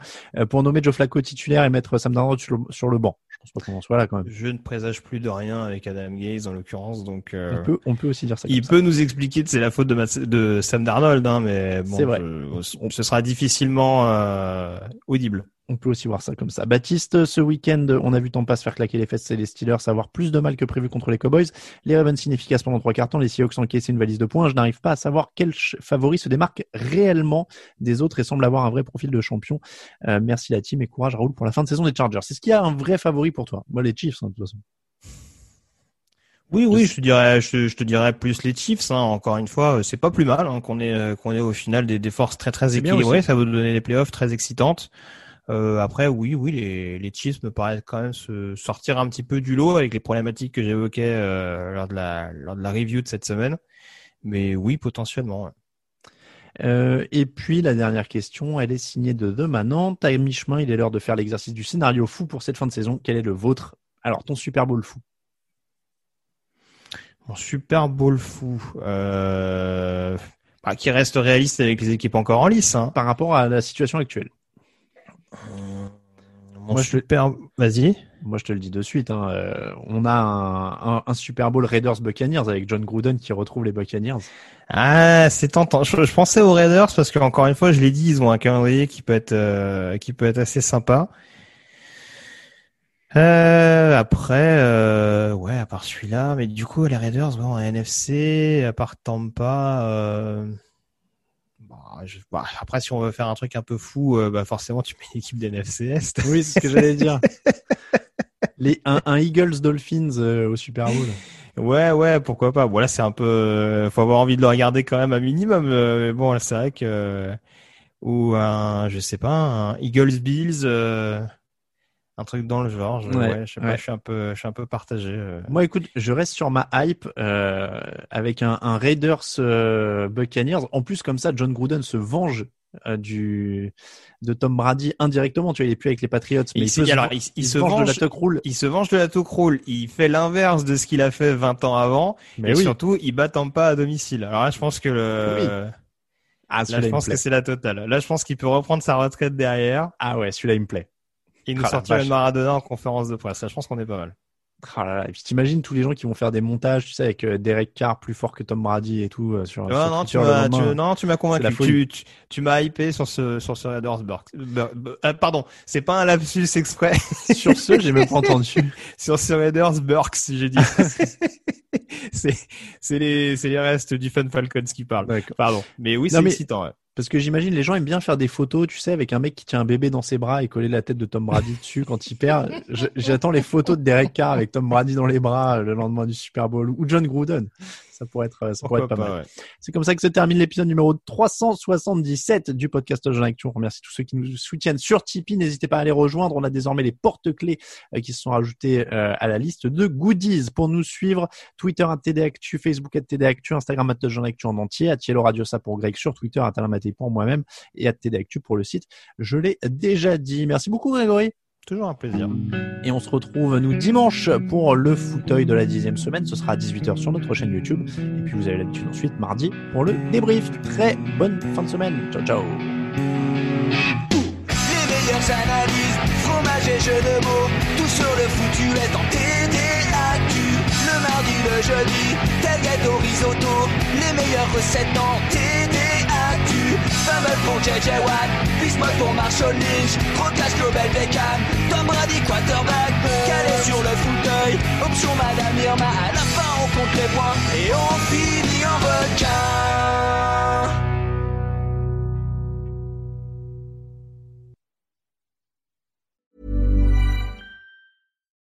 pour nommer Joe Flacco titulaire et mettre Sam Darnold sur, le banc. Je pense pas qu'on en soit là quand même. Je ne présage plus de rien avec Adam Gaze en l'occurrence, donc euh, On peut, on peut aussi dire ça. il peut nous expliquer que c'est la faute de, Matt- de Sam Darnold, hein, mais bon, vrai. je- ce sera difficilement euh, audible. On peut aussi voir ça comme ça. Baptiste, ce week-end, on a vu Tampa se faire claquer les fesses et les Steelers avoir plus de mal que prévu contre les Cowboys. Les Ravens inefficaces pendant trois quarts temps, les Seahawks encaissent une valise de points. Je n'arrive pas à savoir quel favori se démarque réellement des autres et semble avoir un vrai profil de champion. Euh, merci la team et courage Raoul pour la fin de saison des Chargers. C'est ce qu'il y a un vrai favori pour toi? Moi, les Chiefs, hein, de toute façon. Oui, oui, je te dirais, je, je te dirais plus les Chiefs. Hein, encore une fois, euh, c'est pas plus mal hein, qu'on ait euh, qu'on ait au final des, des forces très très équilibrées. Ça va nous donner des playoffs très excitantes. Euh, après, oui, oui, les, les Chiefs me paraissent quand même se sortir un petit peu du lot avec les problématiques que j'évoquais euh, lors de la lors de la review de cette semaine. Mais oui, potentiellement. ouais. Euh, et puis la dernière question, elle est signée de The Manant. À mi-chemin, il est l'heure de faire l'exercice du scénario fou pour cette fin de saison. Quel est le vôtre? Alors, ton Super Bowl fou. Mon Super Bowl fou, euh, bah, qui reste réaliste avec les équipes encore en lice. Hein. Par rapport à la situation actuelle. Mon Moi, je te- super, vas-y. Moi, je te le dis de suite. hein, euh, on a un, un- un Super Bowl Raiders Buccaneers avec John Gruden qui retrouve les Buccaneers. Ah, c'est tentant. Je, je pensais aux Raiders parce que encore une fois, je l'ai dit, ils ont un calendrier qui peut être euh, qui peut être assez sympa. Euh, après, euh, ouais, à part celui-là, mais du coup, les Raiders, bon, NFC, à part Tampa, euh, je- bah, après, si on veut faire un truc un peu fou, euh, bah, forcément, tu mets l'équipe d'NFC Est. Oui, c'est ce que j'allais dire. Les, un, un Eagles Dolphins euh, au Super Bowl. Ouais, ouais, pourquoi pas. Bon, là, c'est un peu, euh, faut avoir envie de le regarder quand même un minimum. mais bon, c'est vrai que, ou un, je sais pas, un Eagles Bills, un truc dans le genre. Je, Ouais, ouais, je sais pas, je suis un peu, je suis un peu partagé. euh. Moi, écoute, je reste sur ma hype euh, avec un, un Raiders euh, Buccaneers. En plus, comme ça, John Gruden se venge euh, du de Tom Brady indirectement. Tu vois, il est plus avec les Patriots, mais Il se- alors, il- il se venge de la rule. Il se venge de la toque. Il fait l'inverse de ce qu'il a fait 20 ans avant. Mais et oui. surtout, il bat pas à domicile. Alors là, je pense que le, Ah, là, je pense que c'est la totale. Là, je pense qu'il peut reprendre sa retraite derrière Ah ouais, celui-là, il me plaît. Et nous Ah, sortir une Maradona en conférence de presse. Là, je pense qu'on est pas mal. Ah là là. Et puis t'imagines tous les gens qui vont faire des montages, tu sais, avec euh, Derek Carr plus fort que Tom Brady et tout euh, sur. Non, sur non, tu m'as, tu, non, tu m'as convaincu. Tu, tu, tu m'as hypé sur ce, sur ce Raiders euh, pardon, c'est pas un lapsus exprès. Sur ce, j'ai même pas entendu. sur ce Raiders Burks, j'ai dit. c'est, c'est les, c'est les restes du Fun Falcons qui parlent. D'accord. Pardon. Mais oui, c'est excitant, ouais. Parce que j'imagine les gens aiment bien faire des photos, tu sais, avec un mec qui tient un bébé dans ses bras et coller la tête de Tom Brady dessus quand il perd. J'attends les photos de Derek Carr avec Tom Brady dans les bras le lendemain du Super Bowl ou John Gruden. Ça pourrait être, ça pourrait être pas, mal. ouais. C'est comme ça que se termine l'épisode numéro 377 du podcast Jean Actu. On remercie tous ceux qui nous soutiennent sur Tipeee. N'hésitez pas à les rejoindre. On a désormais les porte-clés euh, qui se sont rajoutés euh, à la liste de goodies pour nous suivre. Twitter à TD Actu, Facebook à TD Actu, Instagram à Jean Actu en entier, à Thielo Radio ça pour Greg sur Twitter, à Talamaté pour moi-même et à TD Actu pour le site. Je l'ai déjà dit. Merci beaucoup Grégory. Toujours un plaisir. Et on se retrouve, nous, dimanche pour le fauteuil de la dixième semaine. Ce sera à 18h sur notre chaîne YouTube. Et puis, vous avez l'habitude ensuite, mardi, pour le débrief. Très bonne fin de semaine. Ciao, ciao. Les meilleures analyses, fromage et jeux de mots, tout sur le foutu est en TDAQ. Le mardi, le jeudi, tel gâteau risotto, les meilleures recettes en TDAQ. Fumble pour JJ Watt, Bismuth pour Marshall Lynch, Proclash Global Beckham, Tom Brady quarterback, calé sur le fauteuil, option Madame Irma, à la fin on compte les points. Et on finit en requin.